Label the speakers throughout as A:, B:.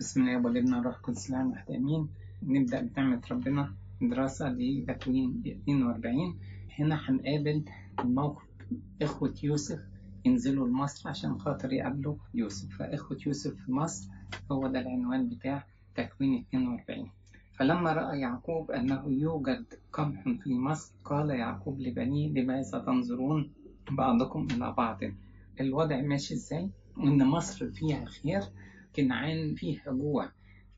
A: بسم الله والابن الروح القدس الآن واحد آمين. نبدأ بنعمة ربنا دراسة لتكوين 42 هنا هنقابل موقف إخوة يوسف ينزلوا لمصر عشان خاطر يقابلوا يوسف. فإخوة يوسف في مصر هو ده العنوان بتاع تكوين 42 فلما رأى يعقوب أنه يوجد قمح في مصر قال يعقوب لبنيه لماذا تنظرون بعضكم إلى بعض؟ الوضع ماشي إزاي؟ إن مصر فيها خير كنعان فيها جوع.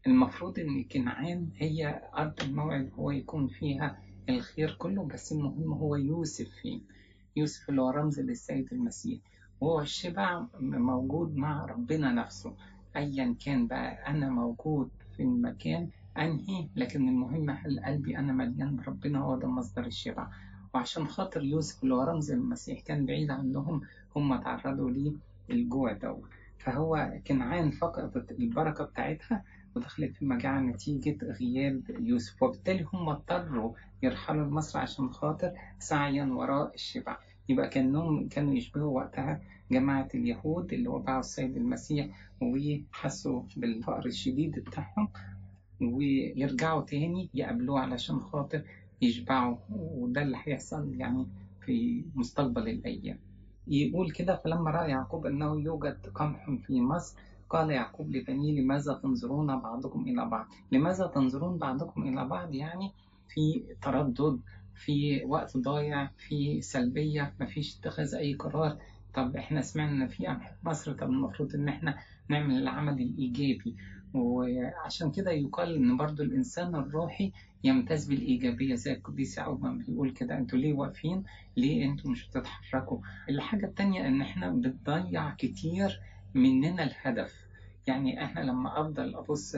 A: المفروض إن كنعان هي أرض الموعد هو يكون فيها الخير كله بس المهم هو يوسف فين يوسف اللي هو رمز للسيد المسيح. وهو الشبع موجود مع ربنا نفسه. أيا كان بقى أنا موجود في المكان أنهي؟ لكن المهم هل قلبي أنا مليان بربنا؟ هو ده مصدر الشبع. وعشان خاطر يوسف اللي هو رمز المسيح كان بعيد عنهم هم تعرضوا ليه؟ الجوع دوت. فهو كنعان فقدت البركة بتاعتها ودخلت في مجاعة نتيجة غياب يوسف. وبالتالي هم اضطروا يرحلوا لمصر عشان خاطر سعيا وراء الشبع. يبقى كانهم كانوا يشبهوا وقتها جماعة اليهود اللي وبعوا السيد المسيح وحسوا بالفقر الشديد بتاعهم ويرجعوا تاني يقابلوه علشان خاطر يشبعوا. وده اللي هيحصل يعني في مستقبل الأيام. يقول كده فلما رأى يعقوب أنه يوجد قمح في مصر قال يعقوب لبنيه لماذا تنظرون بعضكم إلى بعض؟ لماذا تنظرون بعضكم إلى بعض؟ يعني في تردد في وقت ضايع في سلبية مفيش اتخاذ أي قرار. طب إحنا سمعنا إن في قمح في مصر طب المفروض إن إحنا نعمل العمل الإيجابي. وعشان كده يقال إن برضو الإنسان الروحي يمتاز بالإيجابية زي القديس يعقوب ما بيقول كده أنتوا ليه واقفين؟ ليه أنتوا مش بتتحركوا؟ الحاجة التانية إن إحنا بنضيع كتير مننا الهدف. يعني إحنا لما أفضل أبص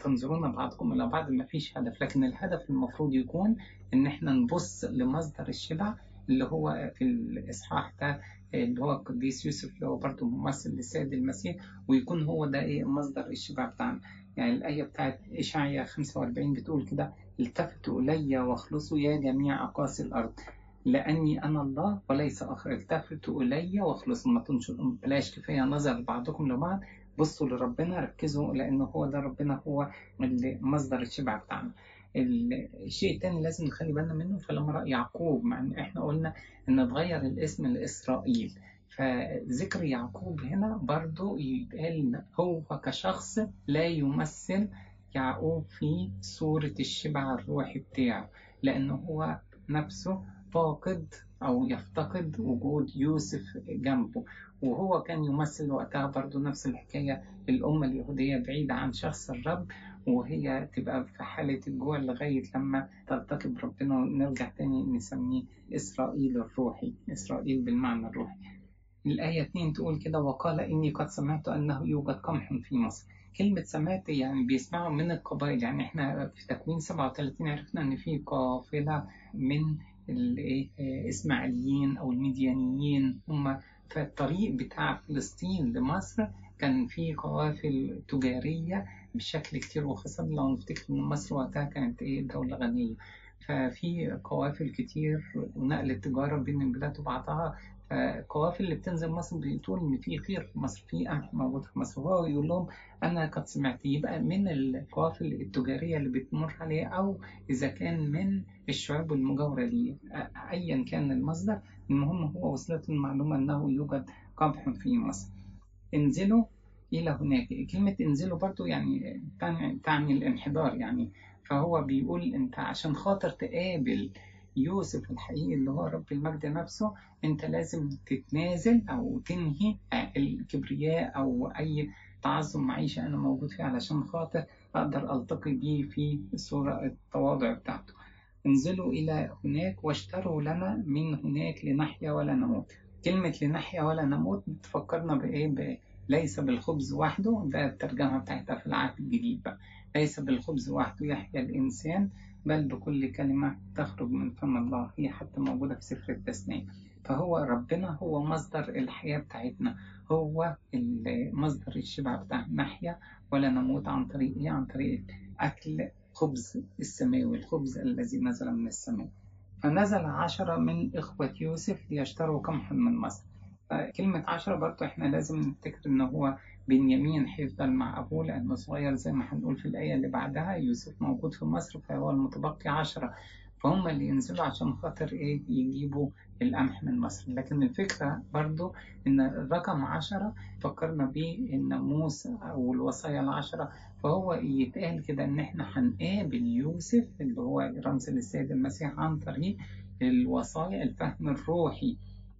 A: تنظرون بعضكم إلى بعض ما فيش هدف لكن الهدف المفروض يكون إن إحنا نبص لمصدر الشبع اللي هو في الإصحاح ده اللي هو القديس يوسف اللي هو برضه ممثل للسيد المسيح ويكون هو ده إيه مصدر الشبع بتاعنا. يعني الآية بتاعت إشعيا 45 بتقول كده التفتوا إلي واخلصوا يا جميع أقاصي الأرض لأني أنا الله وليس آخر. التفتوا إلي واخلصوا. ما تنشروا بلاش كفاية نظر بعضكم لبعض. بصوا لربنا ركزوا لأنه هو ده ربنا هو اللي مصدر الشبع بتاعنا. الشيء التاني لازم نخلي بالنا منه. فلما رأى يعقوب مع إن إحنا قلنا إن اتغير الاسم لإسرائيل. فذكر يعقوب هنا برضو يتقال هو كشخص لا يمثل يعقوب في صورة الشبع الروحي بتاعه لأنه هو نفسه فاقد أو يفتقد وجود يوسف جنبه. وهو كان يمثل وقتها برضو نفس الحكاية الأمة اليهودية بعيدة عن شخص الرب. وهي تبقى في حالة الجوع لغاية لما تلتقي بربنا ونرجع تاني نسميه إسرائيل الروحي إسرائيل بالمعنى الروحي. الآية 2 تقول كده وقال إني قد سمعت أنه يوجد قمح في مصر. كلمة سمعت يعني بيسمعوا من القبائل. يعني إحنا في تكوين 37 عرفنا إن في قافلة من الإسماعيليين أو المديانيين. هم في الطريق بتاع فلسطين لمصر كان في قوافل تجارية بشكل كتير وخاصة لو نفتكر إن مصر وقتها كانت إيه دولة غنية. ففي قوافل كتير ونقل التجارة بين البلاد وبعضها. فالقوافل اللي بتنزل مصر بتقول إن في خير في مصر في قمح موجود في مصر. وهو يقول لهم أنا قد سمعت. يبقى من القوافل التجارية اللي بتمر عليه أو إذا كان من الشعوب المجاورة ليه أيا كان المصدر المهم هو وصلت المعلومة أنه يوجد قمح في مصر. انزلوا إلى هناك. كلمة انزلوا برضو يعني تعني الانحدار يعني. فهو بيقول أنت عشان خاطر تقابل يوسف الحقيقي اللي هو رب المجد نفسه أنت لازم تتنازل أو تنهي الكبرياء أو أي تعظم معيشة أنا موجود فيه علشان خاطر أقدر ألتقي بيه في صورة التواضع بتاعته. انزلوا إلى هناك واشتروا لنا من هناك لنحيا ولا نموت. كلمة لنحيا ولا نموت بتفكرنا بإيه. ليس بالخبز وحده ده الترجمة بتاعتها في العهد الجديد بقى. ليس بالخبز وحده يحيا الإنسان بل بكل كلمة تخرج من فم الله هي حتى موجودة في سفر التثنية فهو ربنا هو مصدر الحياة بتاعتنا هو مصدر الشبع بتاعنا نحيا ولا نموت عن طريق إيه؟ عن طريق أكل خبز السماوي الخبز الذي نزل من السماء. فنزل عشرة من إخوة يوسف ليشتروا قمحا من مصر. كلمة عشرة برضو إحنا لازم نفتكر إن هو بنيامين هيفضل مع أبوه لأنه صغير زي ما هنقول في الآية اللي بعدها يوسف موجود في مصر فهو المتبقي عشرة فهم اللي ينزلوا عشان خاطر إيه؟ يجيبوا القمح من مصر. لكن الفكرة برضو إن الرقم عشرة فكرنا بيه الناموس أو الوصايا العشرة فهو يتقال كده إن إحنا هنقابل يوسف اللي هو رمز للسيد المسيح عن طريق الوصايا الفهم الروحي.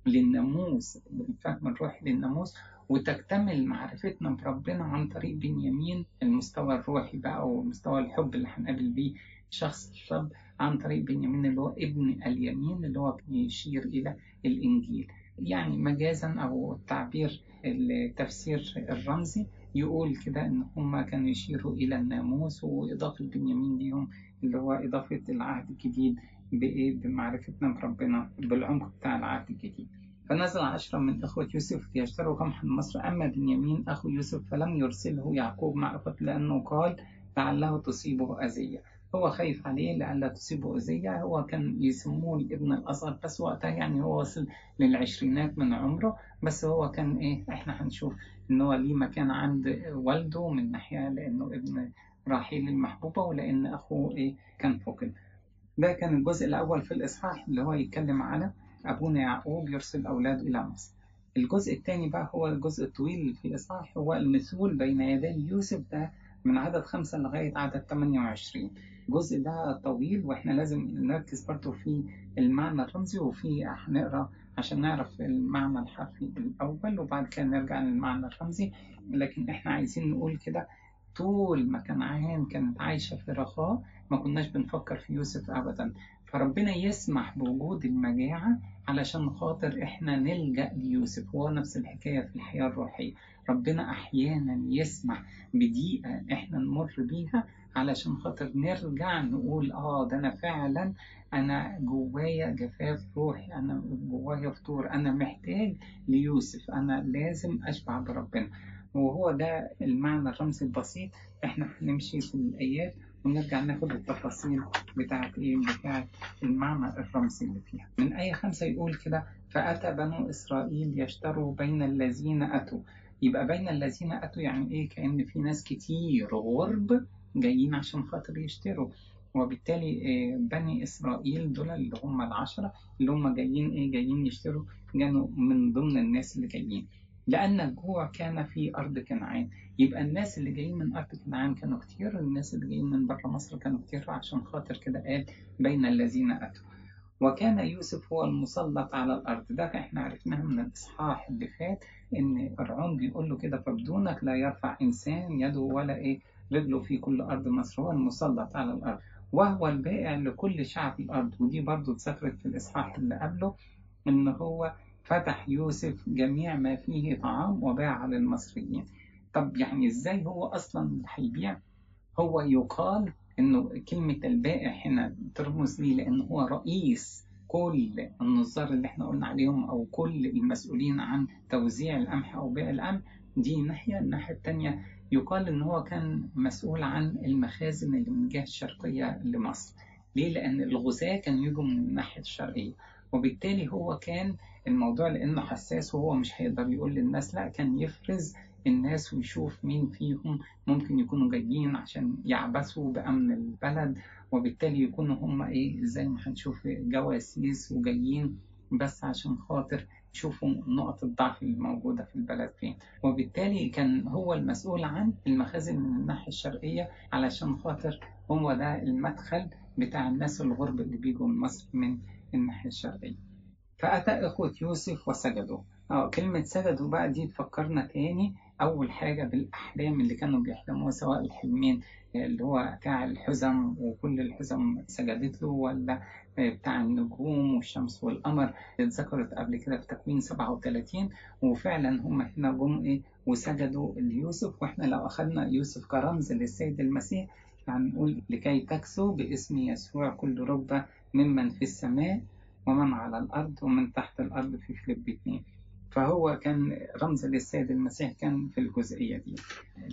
A: للناموس الفهم الروحي للناموس وتكتمل معرفتنا بربنا عن طريق بنيامين المستوى الروحي بقى أو مستوى الحب اللي هنقابل بيه شخص الرب عن طريق بنيامين اللي هو ابن اليمين اللي هو بيشير إلى الإنجيل. يعني مجازا أو التعبير التفسير الرمزي يقول كده إن هما كانوا يشيروا إلى الناموس وإضافة بنيامين ليهم اللي هو إضافة العهد الجديد بإيه؟ بمعرفتنا بربنا بالعمق بتاع العهد الجديد. فنزل عشرة من إخوة يوسف ليشتروا قمحا مصر أما بنيامين أخو يوسف فلم يرسله يعقوب مع إخوته لأنه قال لعله تصيبه أذية هو خايف عليه لئلا تصيبه أذية. هو كان يسموه الابن الأصغر بس وقتها يعني هو وصل للعشرينات من عمره. بس هو كان إيه؟ إحنا هنشوف إن هو ليه مكان عند والده من ناحية لأنه ابن راحيل المحبوبة ولأن أخوه إيه؟ كان فقد ده كان الجزء الأول في الإصحاح اللي هو يتكلم على أبونا يعقوب يرسل أولاده إلى مصر. الجزء الثاني بقى هو الجزء الطويل في الإصحاح هو المثول بين يدي يوسف ده من عدد خمسة لغاية عدد 28 الجزء ده طويل وإحنا لازم نركز برضه في المعنى الرمزي وفي هنقرأ عشان نعرف المعنى الحرفي الأول وبعد كده نرجع للمعنى الرمزي. لكن إحنا عايزين نقول كده طول ما كنعان كانت عايشة في رخاء ما كناش بنفكر في يوسف أبدا. فربنا يسمح بوجود المجاعة علشان خاطر إحنا نلجأ ليوسف. هو نفس الحكاية في الحياة الروحية. ربنا أحيانا يسمح بضيقة إحنا نمر بيها علشان خاطر نرجع نقول آه ده أنا فعلا أنا جوايا جفاف روحي أنا جوايا فطور. أنا محتاج ليوسف. أنا لازم أشبع بربنا. وهو ده المعنى الرمزي البسيط. إحنا هنمشي في الآيات. ونرجع ناخد التفاصيل بتاعت إيه؟ بتاعت المعنى الرمزي اللي فيها. من آية خمسة يقول كده فأتى بنو إسرائيل يشتروا بين الذين أتوا. يبقى بين الذين أتوا يعني إيه؟ كأن في ناس كتير غرب جايين عشان خاطر يشتروا. وبالتالي بني إسرائيل دول اللي هم العشرة اللي هم جايين إيه؟ جايين يشتروا كانوا من ضمن الناس اللي جايين. لأن الجوع كان في أرض كنعان. يبقى الناس اللي جايين من أرض كنعان كانوا كتير الناس اللي جايين من بره مصر كانوا كتير عشان خاطر كده قال بين الذين أتوا. وكان يوسف هو المسلط على الأرض. ده إحنا عرفناها من الإصحاح اللي فات إن فرعون بيقول له كده فبدونك لا يرفع إنسان يده ولا إيه رجله في كل أرض مصر. هو المسلط على الأرض. وهو البائع لكل شعب الأرض. ودي برضو اتذكرت في الإصحاح اللي قبله إن هو فتح يوسف جميع ما فيه طعام وباع للمصريين. طب يعني إزاي هو أصلا هيبيع؟ هو يقال إنه كلمة البائع هنا ترمز ليه؟ لأن هو رئيس كل النظار اللي إحنا قلنا عليهم أو كل المسؤولين عن توزيع القمح أو بيع القمح. دي ناحية. الناحية التانية يقال إن هو كان مسؤول عن المخازن اللي من الجهة الشرقية لمصر. ليه؟ لأن الغزاة كانوا يجوا من الناحية الشرقية وبالتالي هو كان الموضوع لأنه حساس وهو مش هيقدر يقول للناس لا كان يفرز الناس ويشوف مين فيهم ممكن يكونوا جايين عشان يعبثوا بأمن البلد وبالتالي يكونوا هم إيه زي ما هنشوف جواسيس وجايين بس عشان خاطر يشوفوا نقط الضعف اللي موجودة في البلد فين. وبالتالي كان هو المسؤول عن المخازن من الناحية الشرقية علشان خاطر هو ده المدخل بتاع الناس الغرب اللي بيجوا مصر من الناحية الشرقية. فأتى إخوة يوسف وسجدوا آه كلمة سجدوا بقى دي تفكرنا تاني. أول حاجة بالأحلام اللي كانوا بيحلموها سواء الحلمين اللي هو بتاع الحزم وكل الحزم سجدت له ولا بتاع النجوم والشمس والقمر اتذكرت قبل كده في تكوين 37 وفعلا هم هنا جم إيه؟ وسجدوا ليوسف. وإحنا لو أخذنا يوسف كرمز للسيد المسيح هنقول لكي تكسو باسم يسوع كل ركبة ممن في السماء. ومن على الأرض ومن تحت الأرض في فيليب 2 فهو كان رمز للسيد المسيح كان في الجزئية دي.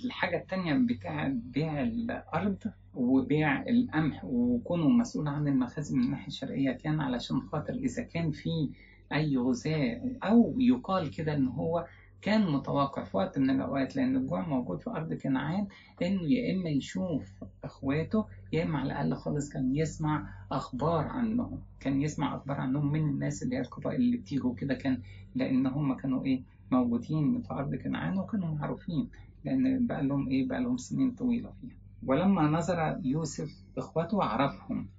A: الحاجة التانية بتاع بيع الأرض وبيع القمح وكونه مسؤول عن المخازن من الناحية الشرقية كان علشان خاطر إذا كان في أي غزاة أو يقال كده إن هو كان متوقع في وقت من الأوقات لأن الجوع موجود في أرض كنعان إنه يا إما يشوف إخواته يا إما على الأقل خالص كان يسمع أخبار عنهم. كان يسمع أخبار عنهم من الناس اللي هي القبائل اللي بتيجوا كده كان لأن هم كانوا إيه موجودين في أرض كنعان وكانوا معروفين لأن بقى لهم إيه بقى لهم سنين طويلة فيها. ولما نظر يوسف إخوته عرفهم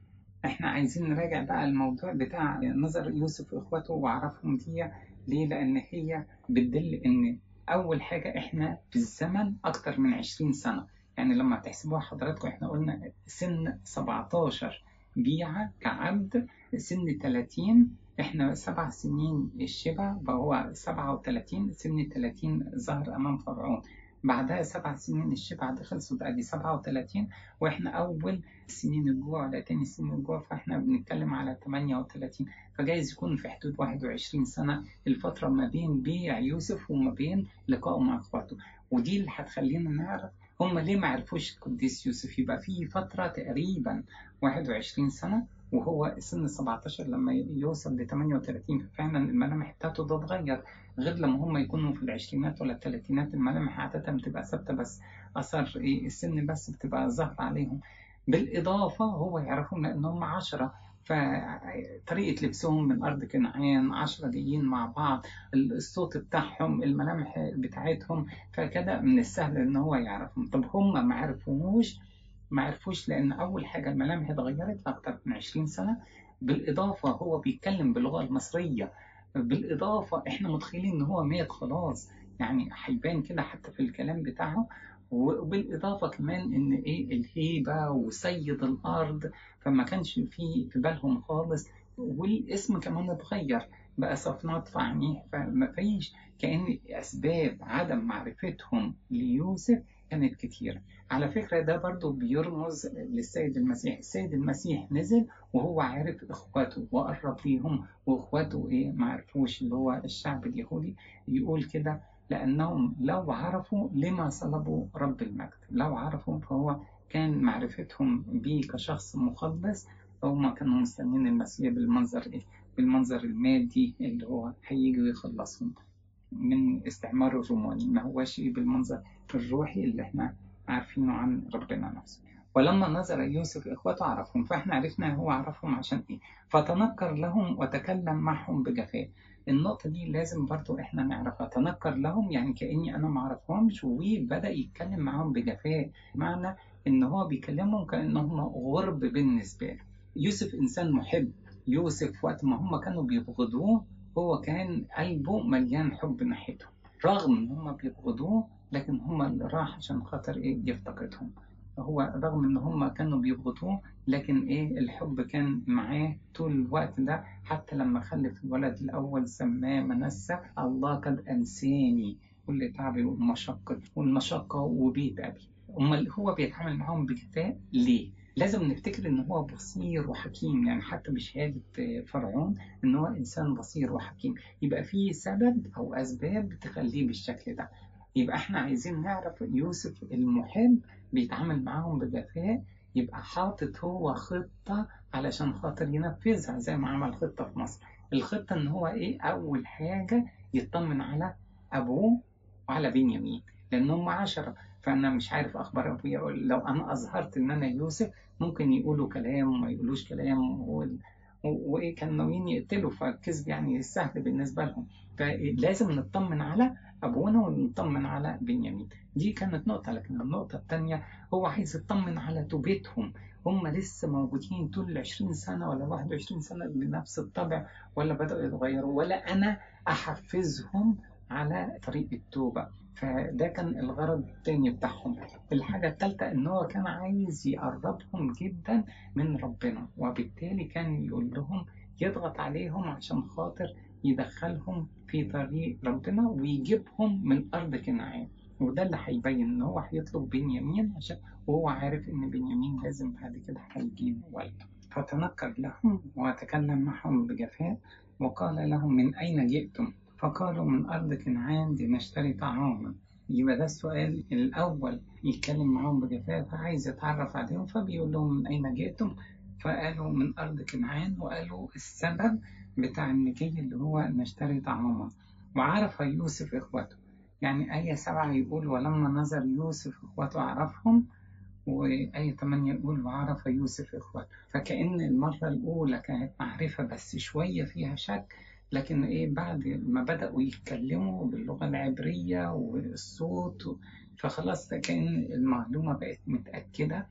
A: إحنا عايزين نراجع بقى الموضوع بتاع نظر يوسف إخوته وعرفهم دي ليه؟ لأن هي بتدل إن أول حاجة إحنا في الزمن أكتر من 20 سنة يعني لما تحسبوها حضراتكم إحنا قلنا سن 17 بيعة كعبد سن 30 إحنا سبع سنين الشبع فهو 37 سن 30 ظهر أمام فرعون بعدها سبع سنين الشبع دي خلصوا بقى دي 37 وإحنا أول سنين الجوع ولا تاني سنين الجوع فاحنا بنتكلم على 38 فجايز يكون في حدود 21 سنة الفترة ما بين بيع يوسف وما بين لقائه مع أخواته. ودي اللي هتخلينا نعرف هم ليه ما عرفوش القديس يوسف. يبقى في فترة تقريبا 21 سنة وهو سن 17 لما يوصل ل 38 فعلا الملامح بتاعته ده اتغير غير لما هم يكونوا في العشرينات ولا الثلاثينات الملامح عادة بتبقى ثابتة بس أثر إيه؟ السن بس بتبقى ظاهرة عليهم. بالإضافة هو يعرفهم لأن هم عشرة فطريقة لبسهم من أرض كنعان عشرة جايين مع بعض الصوت بتاعهم الملامح بتاعتهم فكده من السهل إن هو يعرفهم. طب هم ما عرفوهوش ما عرفوش لأن أول حاجة الملامح اتغيرت أكتر من 20 سنة. بالإضافة هو بيتكلم باللغة المصرية. بالإضافة إحنا متخيلين إن هو مات خلاص. يعني هيبان كده حتى في الكلام بتاعه. وبالإضافة كمان إن إيه الهيبة وسيد الأرض. فما كانش فيه في بالهم خالص. والاسم كمان اتغير. بقى صفنات فعنيح فما فيش كأن أسباب عدم معرفتهم ليوسف. كانت كتيرة. على فكرة ده برضو بيرمز للسيد المسيح. السيد المسيح نزل وهو عارف إخواته وقرب ليهم وإخواته إيه ما عرفوش اللي هو الشعب اليهودي يقول كده لأنهم لو عرفوا لما صلبوا رب المجد. لو عرفوا فهو كان معرفتهم بيه كشخص مقدس هم كانوا مستنين المسيح بالمنظر إيه بالمنظر المادي اللي هو هيجي ويخلصهم. من استعمار الروماني ما هوش بالمنظر الروحي اللي إحنا عارفينه عن ربنا نفسه. ولما نظر يوسف إخوته عرفهم فإحنا عرفنا هو عرفهم عشان إيه. فتنكر لهم وتكلم معهم بجفاء النقطة دي لازم برضو إحنا نعرفها. تنكر لهم يعني كأني أنا معرفهمش وبدأ يتكلم معهم بجفاء معنى إن هو بيكلمهم كأنهم غرب بالنسبة له. يوسف إنسان محب. يوسف وقت ما هم كانوا بيبغضوه هو كان قلبه مليان حب ناحيته رغم إن هم بيبغضوه لكن هم اللي راح عشان خاطر إيه؟ يفتقدهم. هو رغم إن هم كانوا بيبغضوه لكن إيه؟ الحب كان معاه طول الوقت ده. حتى لما خلف الولد الأول سماه منسى الله قد أنساني. كل تعبي ومشقة والمشقة وبيت أبي. أمال هو بيتعامل معاهم بكفاء ليه؟ لازم نفتكر إن هو بصير وحكيم يعني حتى بشهادة فرعون إن هو إنسان بصير وحكيم. يبقى في سبب أو أسباب تخليه بالشكل ده. يبقى إحنا عايزين نعرف يوسف المحب بيتعامل معاهم بجفاء يبقى حاطط هو خطة علشان خاطر ينفذها زي ما عمل خطة في مصر. الخطة إن هو إيه؟ أول حاجة يطمن على أبوه وعلى بنيامين لأن هم عشرة. فأنا مش عارف أخبار أبويا لو أنا أظهرت إن أنا يوسف ممكن يقولوا كلام وما يقولوش كلام وإيه كانوا ناويين يقتلوا فالكذب يعني سهل بالنسبة لهم. فلازم نطمن على أبونا ونطمن على بنيامين. دي كانت نقطة. لكن النقطة الثانية هو عايز يطمن على توبتهم هم لسه موجودين طول ال 20 سنة ولا 21 سنة بنفس الطبع ولا بدأوا يتغيروا. ولا أنا أحفزهم على طريق التوبة. فده كان الغرض التاني بتاعهم. الحاجة التالتة إن هو كان عايز يقربهم جدا من ربنا وبالتالي كان يقول لهم يضغط عليهم عشان خاطر يدخلهم في طريق ربنا ويجيبهم من أرض كنعان. وده اللي هيبين إن هو هيطلب بنيامين عشان وهو عارف إن بنيامين لازم بعد كده هيجيب ولد. فتنكر لهم وتكلم معهم بجفاء وقال لهم من أين جئتم؟ فقالوا من أرض كنعان لنشتري طعاما يبقى ده السؤال الأول. يتكلم معاهم بجفاء فعايز يتعرف عليهم. فبيقول لهم من أين جئتم؟ فقالوا من أرض كنعان. وقالوا السبب بتاع المجي اللي هو نشتري طعاما وعرف يوسف إخوته. يعني آية سبعة يقول ولما نظر يوسف إخوته عرفهم. وآية 8 يقول وعرف يوسف إخوته. فكأن المرة الأولى كانت معرفة بس شوية فيها شك. لكن إيه بعد ما بدأوا يتكلموا باللغة العبرية والصوت فخلاص كأن المعلومة بقت متأكدة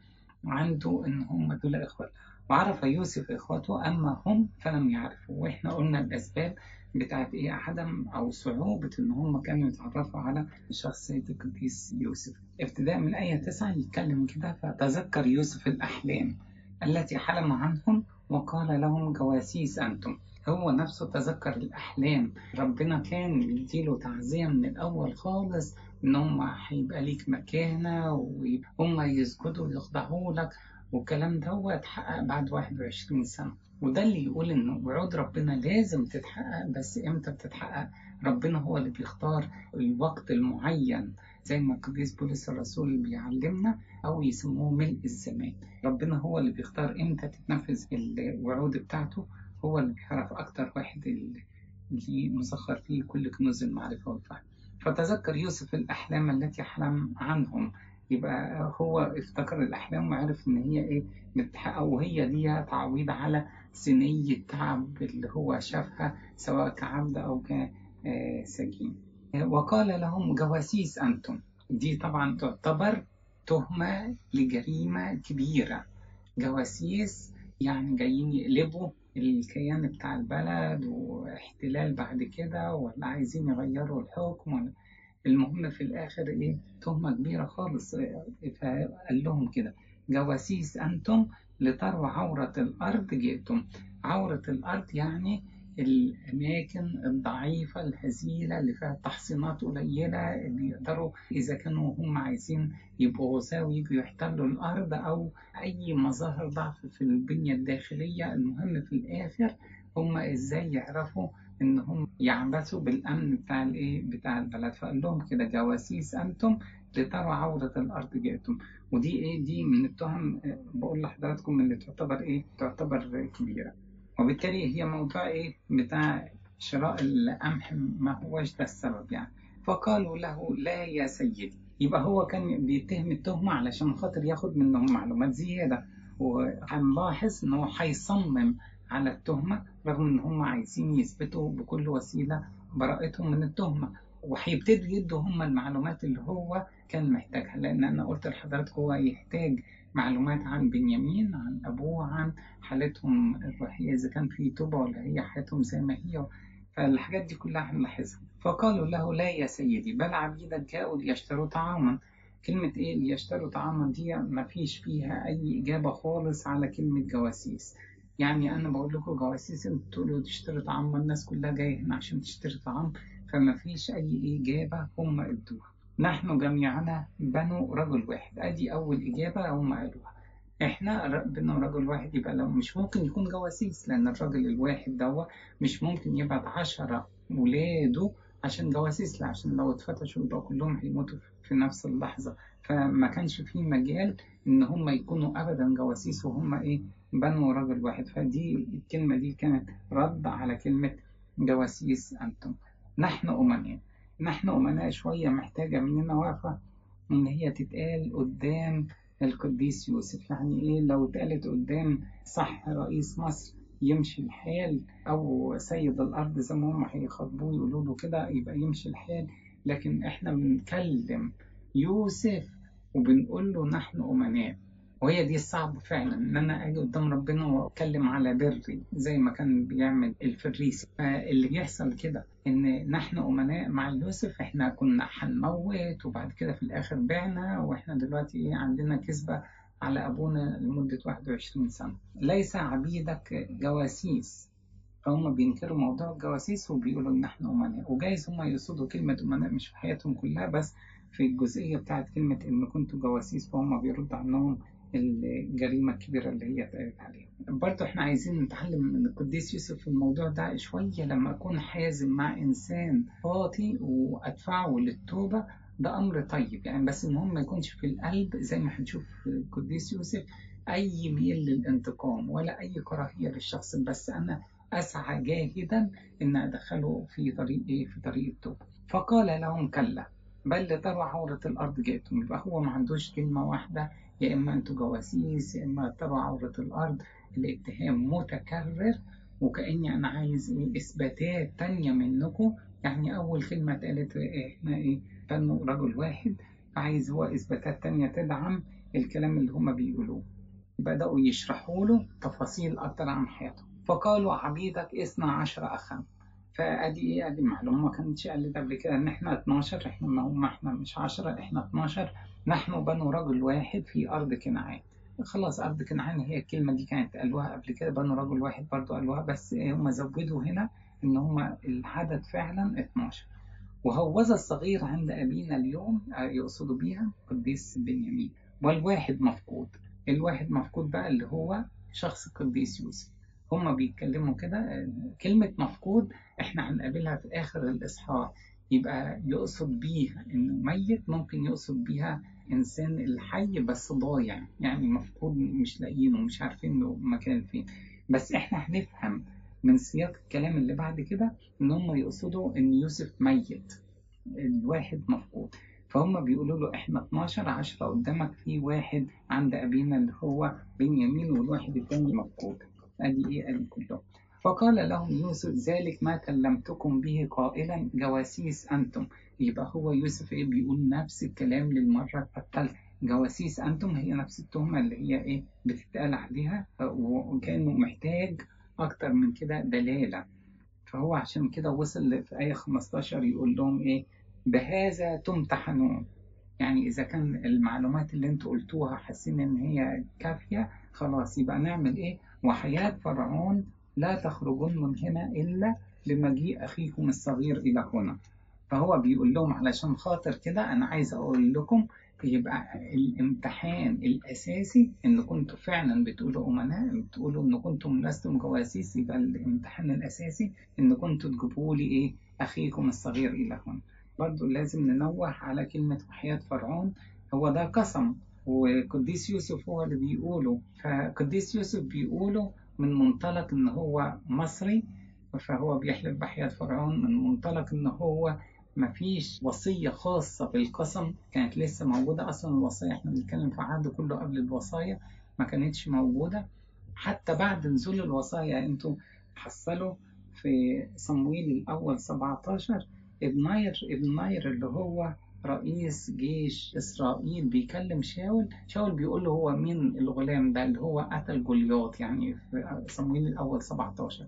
A: عنده إن هم دول إخوة. وعرف يوسف إخوته أما هم فلم يعرفوا. وإحنا قلنا الأسباب بتاعت إيه عدم أو صعوبة إن هم كانوا يتعرفوا على شخصية القديس يوسف. ابتداء من آية تسعة يتكلم كده فتذكر يوسف الأحلام التي حلم عنهم وقال لهم جواسيس أنتم هو نفسه تذكر الأحلام. ربنا كان يديله تعزية من الأول خالص إن هم هيبقى ليك مكانة وهم يسجدوا ويخضعوا لك. والكلام ده اتحقق بعد 21 سنة. وده اللي يقول إن وعود ربنا لازم تتحقق بس إمتى بتتحقق؟ ربنا هو اللي بيختار الوقت المعين. زي ما القديس بولس الرسول بيعلمنا أو يسموه ملء الزمان. ربنا هو اللي بيختار إمتى تتنفذ الوعود بتاعته. هو اللي بيعرف أكتر واحد اللي مسخر فيه كل كنوز المعرفة والفهم. فتذكر يوسف الأحلام التي حلم عنهم. يبقى هو افتكر الأحلام وعرف إن هي إيه بتحقق وهي ليها تعويض على سنية تعب اللي هو شافها سواء كعبد أو كسجين وقال لهم جواسيس أنتم. دي طبعا تعتبر تهمة لجريمة كبيرة. جواسيس يعني جايين يقلبوا الكيان بتاع البلد واحتلال بعد كده ولا عايزين يغيروا الحكم؟ ولا المهم في الآخر إيه؟ تهمة كبيرة خالص. فقال لهم كده جواسيس أنتم لتروا عورة الأرض جئتم. عورة الأرض يعني الأماكن الضعيفة الهزيلة اللي فيها تحصينات قليلة اللي يقدروا إذا كانوا هم عايزين يبقوا غزاة ويجوا يحتلوا الأرض أو أي مظاهر ضعف في البنية الداخلية. المهم في الآخر هم إزاي يعرفوا إن هم يعبثوا بالأمن بتاع الإيه؟ بتاع البلد. فقال لهم كده جواسيس أنتم لتروا عورة الأرض جئتم. ودي إيه؟ دي من التهم بقول لحضراتكم اللي تعتبر إيه؟ تعتبر كبيرة. وبالتالي هي موضوع إيه بتاع شراء القمح ما هوش ده السبب يعني. فقالوا له لا يا سيدي يبقى هو كان بيتهم التهمة علشان خاطر ياخد منهم معلومات زيادة. وهنلاحظ إن هو هيصمم على التهمة رغم إن هم عايزين يثبتوا بكل وسيلة براءتهم من التهمة. وهيبتدوا يدوا هم المعلومات اللي هو كان محتاجها. لأن أنا قلت لحضرتك هو يحتاج معلومات عن بنيامين عن أبوه عن حالتهم الروحية إذا كان في توبة ولا هي حياتهم زي ما هي فالحاجات دي كلها هنلاحظها. فقالوا له لا يا سيدي بل عبيدك جاءوا ليشتروا طعاما. كلمة إيه؟ ليشتروا طعاما دي ما فيش فيها أي إجابة خالص على كلمة جواسيس. يعني أنا بقول لكم جواسيس أنتوا تقولوا تشتروا طعام الناس كلها جاية هنا عشان تشتري طعام فما فيش أي إجابة هم ادوها نحن جميعنا بنو رجل واحد. أدي أول إجابة هم قالوها. إحنا بنو رجل واحد يبقى لو مش ممكن يكون جواسيس لأن الراجل الواحد ده مش ممكن يبعت عشرة ولاده عشان جواسيس عشان لو اتفتشوا يبقى كلهم هيموتوا في نفس اللحظة. فما كانش في مجال إن هم يكونوا ابدا جواسيس وهم إيه بنو رجل واحد. فدي الكلمة دي كانت رد على كلمة جواسيس أنتم. نحن امناء نحن أمناء شوية محتاجة مننا وقفة إن هي تتقال قدام القديس يوسف. يعني إيه؟ لو اتقالت قدام صح رئيس مصر يمشي الحال أو سيد الأرض زي ما هم هيخاطبوه يقولوا له كده يبقى يمشي الحال. لكن إحنا بنكلم يوسف وبنقول له نحن أمناء. وهي دي الصعب فعلا إن أنا أجي قدام ربنا وأتكلم على بري زي ما كان بيعمل الفريسي فاللي بيحصل كده إن نحن أمناء مع يوسف إحنا كنا هنموت وبعد كده في الآخر بعنا وإحنا دلوقتي إيه عندنا كذبة على أبونا لمدة 21 سنة. ليس عبيدك جواسيس. فهم بينكروا موضوع الجواسيس وبيقولوا إن إحنا أمناء. وجايز هم يقصدوا كلمة أمناء مش في حياتهم كلها بس في الجزئية بتاعت كلمة إن كنتوا جواسيس فهم بيرد عنهم الجريمة الكبيرة اللي هي اتقالت عليها. برضه إحنا عايزين نتعلم من القديس يوسف في الموضوع ده شوية. لما أكون حازم مع إنسان خاطي وأدفعه للتوبة ده أمر طيب. يعني بس المهم ما يكونش في القلب زي ما هنشوف في القديس يوسف أي ميل للانتقام ولا أي كراهية للشخص. بس أنا أسعى جاهدا إن أدخله في طريق إيه؟ في طريق التوبة. فقال لهم كلا بل لتروا عورة الأرض جئتم. يبقى هو ما عندوش كلمة واحدة. يا إما أنتوا جواسيس يا إما تروا عورة الأرض الاتهام متكرر. وكأني أنا عايز إيه إثباتات تانية منكم. يعني أول كلمة اتقالت إحنا إيه بنو رجل واحد. عايز هو إثباتات تانية تدعم الكلام اللي هما بيقولوه. بدأوا يشرحوا له تفاصيل أكتر عن حياته فقالوا عبيدك اثنا عشر أخا. فأدي إيه؟ أدي معلومة ما كانتش قالت قبل كده. إن إحنا 12 إحنا ما هم إحنا مش 10 إحنا 12 نحن بنو رجل واحد في أرض كنعان. خلاص أرض كنعان هي الكلمة دي كانت قالوها قبل كده. بنو رجل واحد برضو قالوها بس هم زودوا هنا إن هم العدد فعلا 12 وهوذا الصغير عند أبينا اليوم يقصدوا بيها قديس بنيامين. والواحد مفقود. الواحد مفقود بقى اللي هو شخص القديس يوسف. هما بيتكلموا كده كلمة مفقود إحنا هنقابلها في آخر الإصحاح. يبقى يقصد بيها إنه ميت ممكن يقصد بيها إنسان الحي بس ضايع يعني مفقود مش لاقيينه مش عارفين له مكان فين. بس إحنا هنفهم من سياق الكلام اللي بعد كده إن هم يقصدوا إن يوسف ميت الواحد مفقود. فهم بيقولوا له إحنا 12 10 قدامك في واحد عند أبينا اللي هو بنيامين والواحد الثاني مفقود. أدي إيه؟ أدي كله. فقال لهم يوسف ذلك ما كلمتكم به قائلا جواسيس أنتم. يبقى هو يوسف إيه؟ بيقول نفس الكلام للمرة الثالثة. جواسيس أنتم؟ هي نفس التهمة اللي هي إيه؟ بتتقال عليها وكانه محتاج أكتر من كده دلالة. فهو عشان كده وصل في آية 15 يقول لهم إيه؟ بهذا تمتحنون. يعني إذا كان المعلومات اللي أنتوا قلتوها حاسين إن هي كافية خلاص يبقى نعمل إيه؟ وحياة فرعون لا تخرجون من هنا إلا لمجيء أخيكم الصغير إلى هنا. فهو بيقول لهم علشان خاطر كده أنا عايز أقول لكم يبقى الامتحان الأساسي إن كنتوا فعلا بتقولوا أمناء بتقولوا إن كنتم لستم جواسيس يبقى الامتحان الأساسي إن كنتوا تجيبوا لي إيه؟ أخيكم الصغير إلى هنا. برضو لازم ننوه على كلمة وحياة فرعون هو ده قسم وقديس يوسف هو اللي بيقوله. فقديس يوسف بيقوله من منطلق إن هو مصري فهو بيحلف بحياة فرعون. من منطلق إن هو مفيش وصية خاصة بالقسم كانت لسه موجودة أصلا. الوصية إحنا بنتكلم في عهد كله قبل الوصايا ما كانتش موجودة. حتى بعد نزول الوصايا أنتوا حصلوا في صمويل الأول 17 ابناير إبناير اللي هو رئيس جيش إسرائيل بيكلم شاول شاول بيقول له هو مين الغلام ده؟ اللي هو قتل جولياط يعني في صمويل الأول 17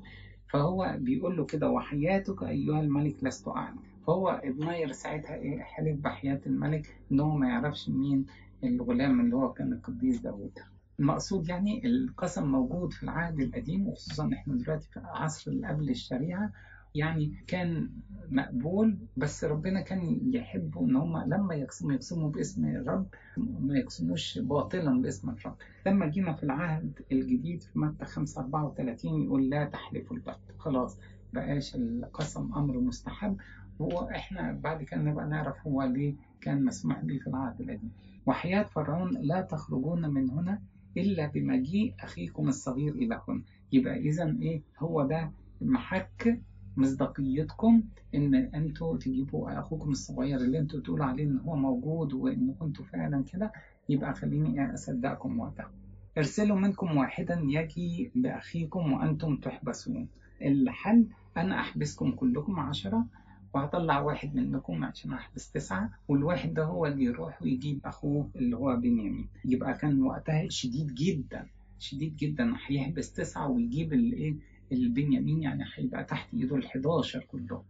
A: فهو بيقول له كده وحياتك أيها الملك لست أعلم. فهو ابناير ساعتها إيه حلف بحياة الملك إن هو ما يعرفش مين الغلام اللي هو كان القديس داوود المقصود يعني القسم موجود في العهد القديم وخصوصا إحنا دلوقتي في اللي قبل الشريعة. يعني كان مقبول بس ربنا كان يحب إن هم لما يقسموا يقسموا باسم الرب ما يقسموش باطلا باسم الرب. لما جينا في العهد الجديد في متى 5 34 يقول لا تحلفوا البت خلاص بقاش القسم أمر مستحب. وإحنا بعد كده نبقى نعرف هو ليه كان مسموح به في العهد القديم وحياة فرعون لا تخرجون من هنا إلا بمجيء أخيكم الصغير إلى هنا يبقى إذا إيه؟ هو ده محك مصداقيتكم إن أنتوا تجيبوا أخوكم الصغير اللي أنتوا تقولوا عليه إن هو موجود وإن كنتوا فعلا كده يبقى خليني أصدقكم وقتها ارسلوا منكم واحدا يجي بأخيكم وأنتم تحبسون الحل أنا أحبسكم كلكم عشرة وهطلع واحد منكم عشان أحبس تسعة والواحد ده هو اللي يروح ويجيب أخوه اللي هو بنيامين. يبقى كان وقتها شديد جدا شديد جدا هيحبس تسعة ويجيب الايه البنيامين يعني هيبقى تحت ايده ال 11 كلهم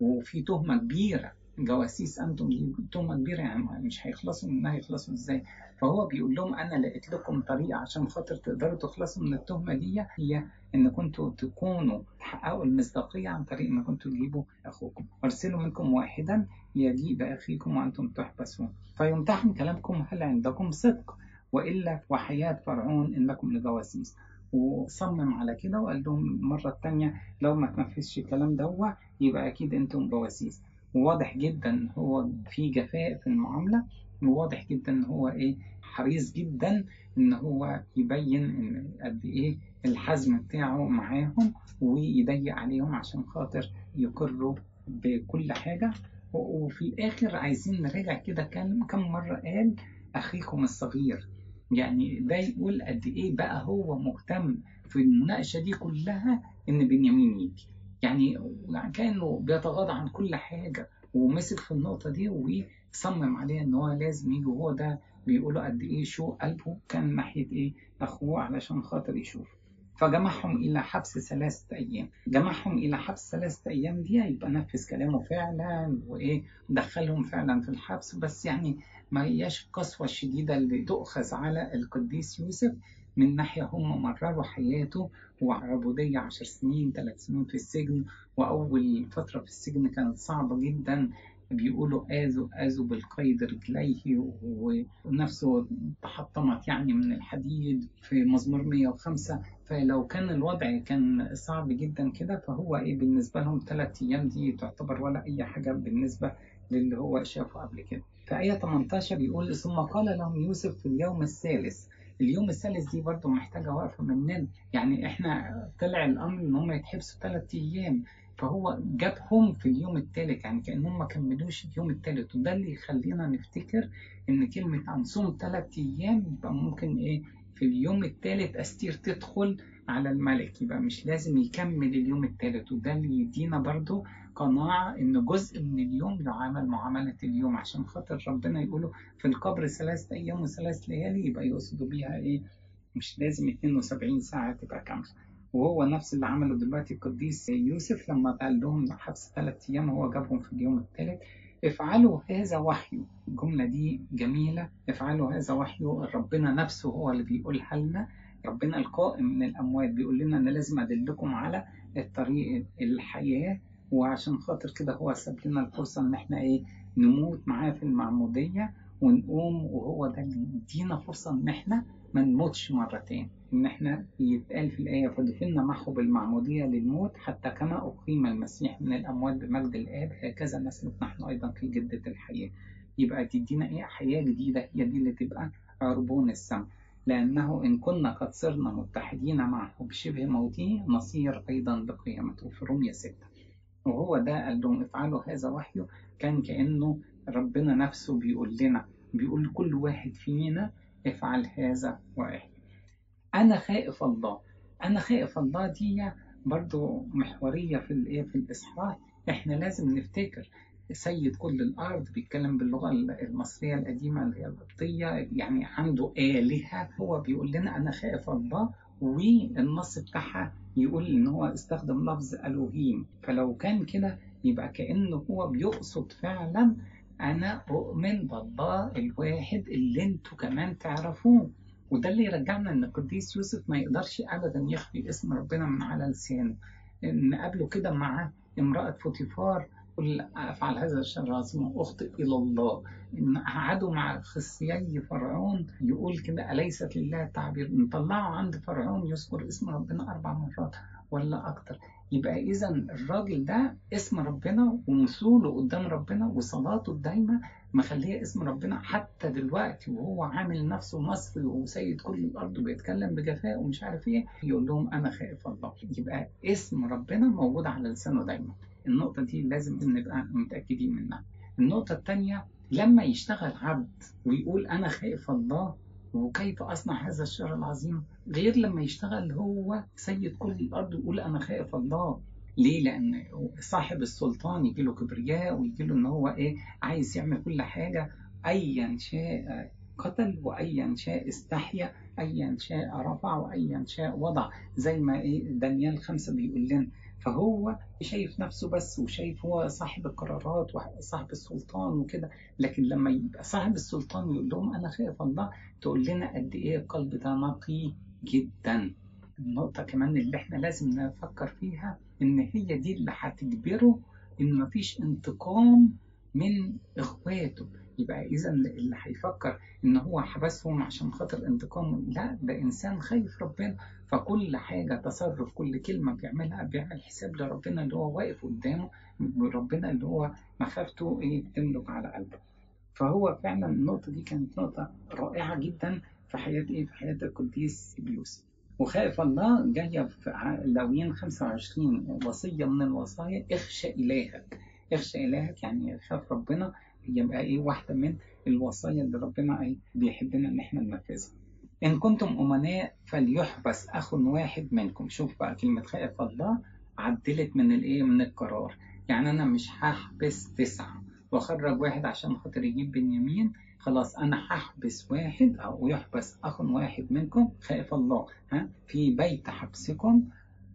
A: وفي تهمة كبيرة جواسيس أنتم دي تهمة كبيرة يعني مش هيخلصوا منها يخلصوا إزاي؟ فهو بيقول لهم أنا لقيت لكم طريقة عشان خاطر تقدروا تخلصوا من التهمة دي هي إن كنتوا تكونوا تحققوا المصداقية عن طريق إن كنتوا تجيبوا أخوكم. وارسلوا منكم واحدا يجيء بأخيكم وأنتم تحبسون. فيمتحن كلامكم هل عندكم صدق؟ وإلا وحياة فرعون إنكم لجواسيس. وصمم على كده وقال لهم المرة التانية لو ما تنفذش الكلام ده يبقى أكيد أنتم جواسيس وواضح جدا هو في جفاء في المعاملة وواضح جدا إن هو إيه حريص جدا إن هو يبين إن قد إيه الحزم بتاعه معاهم ويضيق عليهم عشان خاطر يقروا بكل حاجة. وفي الآخر عايزين نراجع كده كم مرة قال أخيكم الصغير. يعني ده يقول قد إيه بقى هو مهتم في المناقشة دي كلها إن بنيامين يجي. يعني كأنه بيتغاضى عن كل حاجة ومسك في النقطة دي وصمم عليها إن هو لازم يجي. وهو ده بيقولوا قد إيه شو قلبه كان ناحية إيه أخوه علشان خاطر يشوف. فجمعهم إلى حبس ثلاثة أيام. جمعهم إلى حبس ثلاثة أيام دي يبقى نفذ كلامه فعلا وإيه دخلهم فعلا في الحبس. بس يعني ما هياش القسوة الشديدة اللي تؤخذ على القديس يوسف. من ناحية هم مرروا حياته وعبودية عشر سنين ثلاث سنين في السجن. وأول فترة في السجن كانت صعبة جدا. بيقولوا آذوا آذوا بالقيد رجليه ونفسه تحطمت يعني من الحديد في مزمور 105 فلو كان الوضع كان صعب جدا كده فهو إيه بالنسبة لهم ثلاث أيام دي تعتبر ولا أي حاجة بالنسبة للي هو شافه قبل كده. في آية 18 بيقول ثم قال لهم يوسف في اليوم الثالث. اليوم الثالث دي برضه محتاجة وقفة مننا يعني إحنا طلع الأمر إن هم يتحبسوا ثلاث أيام. فهو جابهم في اليوم الثالث يعني كأنهم ما كملوش اليوم الثالث وده اللي يخلينا نفتكر إن كلمة هنصوم ثلاث أيام يبقى ممكن إيه؟ في اليوم الثالث أستير تدخل على الملك. يبقى مش لازم يكمل اليوم الثالث وده اللي يدينا برضو قناعة إن جزء من اليوم يعامل معاملة اليوم عشان خاطر ربنا يقوله في القبر ثلاثة أيام وثلاث ليالي يبقى يقصدوا بيها إيه؟ مش لازم 72 ساعة تبقى كاملة. وهو نفس اللي عمله دلوقتي القديس يوسف لما قال لهم حبس ثلاث أيام وهو جابهم في اليوم الثالث. افعلوا هذا وحي. الجملة دي جميلة. افعلوا هذا وحي. ربنا نفسه هو اللي بيقولها لنا. ربنا القائم من الأموات بيقول لنا أنا لازم أدلكم على الطريق الحياة وعشان خاطر كده هو ساب لنا الفرصة إن إحنا إيه نموت معاه في المعمودية ونقوم وهو ده اللي يدينا فرصة إن إحنا ما نموتش مرتين. إن إحنا يتقال في الآية فدفنا معه بالمعمودية للموت حتى كما أقيم المسيح من الأموات بمجد الآب هكذا نسلك نحن أيضا في جدة الحياة. يبقى تدينا إيه حياة جديدة هي دي اللي تبقى عربون السماء. لأنه إن كنا قد صرنا متحدين معه بشبه موته نصير أيضا بقيامته. في رومية 6 وهو ده قال لهم افعلوا هذا وحيه كان كأنه ربنا نفسه بيقول لنا بيقول لكل واحد فينا افعل هذا واحد أنا خائف الله. أنا خائف الله دي برضو محورية في الإيه في الإصحاح. إحنا لازم نفتكر سيد كل الأرض بيتكلم باللغة المصرية القديمة اللي هي القبطية يعني عنده آلهة. هو بيقول لنا أنا خائف الله والنص بتاعها يقول إن هو استخدم لفظ ألوهيم. فلو كان كده يبقى كأنه هو بيقصد فعلا أنا أؤمن بالله الواحد اللي أنتوا كمان تعرفوه. وده اللي يرجعنا إن القديس يوسف ما يقدرش أبدا يخفي اسم ربنا من على لسانه. نقابله كده مع امرأة فوتيفار قل أفعل هذا الشر العظيم أخطئ إلى الله. إن قعدوا مع خصيي فرعون يقول كده أليست لله التعبير نطلعه عند فرعون يذكر اسم ربنا أربع مرات ولا أكتر. يبقى إذا الراجل ده اسم ربنا ومثوله قدام ربنا وصلاته الدايمة مخليه اسم ربنا حتى دلوقتي وهو عامل نفسه مصري وسيد كل الأرض وبيتكلم بجفاء ومش عارف إيه يقول لهم أنا خائف الله. يبقى اسم ربنا موجود على لسانه دايما. النقطة دي لازم نبقى متأكدين منها. النقطة الثانية لما يشتغل عبد ويقول أنا خائف الله وكيف أصنع هذا الشر العظيم غير لما يشتغل هو سيد كل الأرض ويقول أنا خائف الله. ليه؟ لأن صاحب السلطان يجي له كبرياء ويجي له إن هو إيه عايز يعمل كل حاجة أيا شاء قتل وأيا شاء استحيا أيا شاء رفع وأيا شاء وضع. زي ما إيه دانيال خمسة بيقول لنا فهو شايف نفسه بس وشايف هو صاحب القرارات وصاحب السلطان وكده. لكن لما يبقى صاحب السلطان يقول لهم أنا خايف الله تقول لنا قد إيه القلب ده نقي جدا. النقطة كمان اللي إحنا لازم نفكر فيها إن هي دي اللي هتجبره إن مفيش انتقام من إخواته. يبقى اذا اللي هيفكر إن هو حبسهم عشان خاطر انتقام لا ده إنسان خايف ربنا. فكل حاجة تصرف كل كلمة بيعملها بيعمل حساب لربنا اللي هو واقف قدامه ربنا اللي هو مخافته إيه بتملك على قلبه. فهو فعلا النقطة دي كانت نقطة رائعة جدا في حياة إيه؟ في حياة القديس يوسف وخائف الله جاية في لاويين 25 وصية من الوصايا اخشى إلهك. اخشى إلهك يعني خاف ربنا يبقى إيه واحدة من الوصايا اللي ربنا إيه بيحبنا إن إحنا ننفذها. إن كنتم أمناء فليحبس أخ واحد منكم. شوف بقى كلمة خائف الله عدلت من الإيه؟ من القرار. يعني أنا مش هحبس تسعة. وأخرج واحد عشان خاطر يجيب بنيامين. خلاص أنا هحبس واحد أو يحبس أخ واحد منكم. خائف الله. ها؟ في بيت حبسكم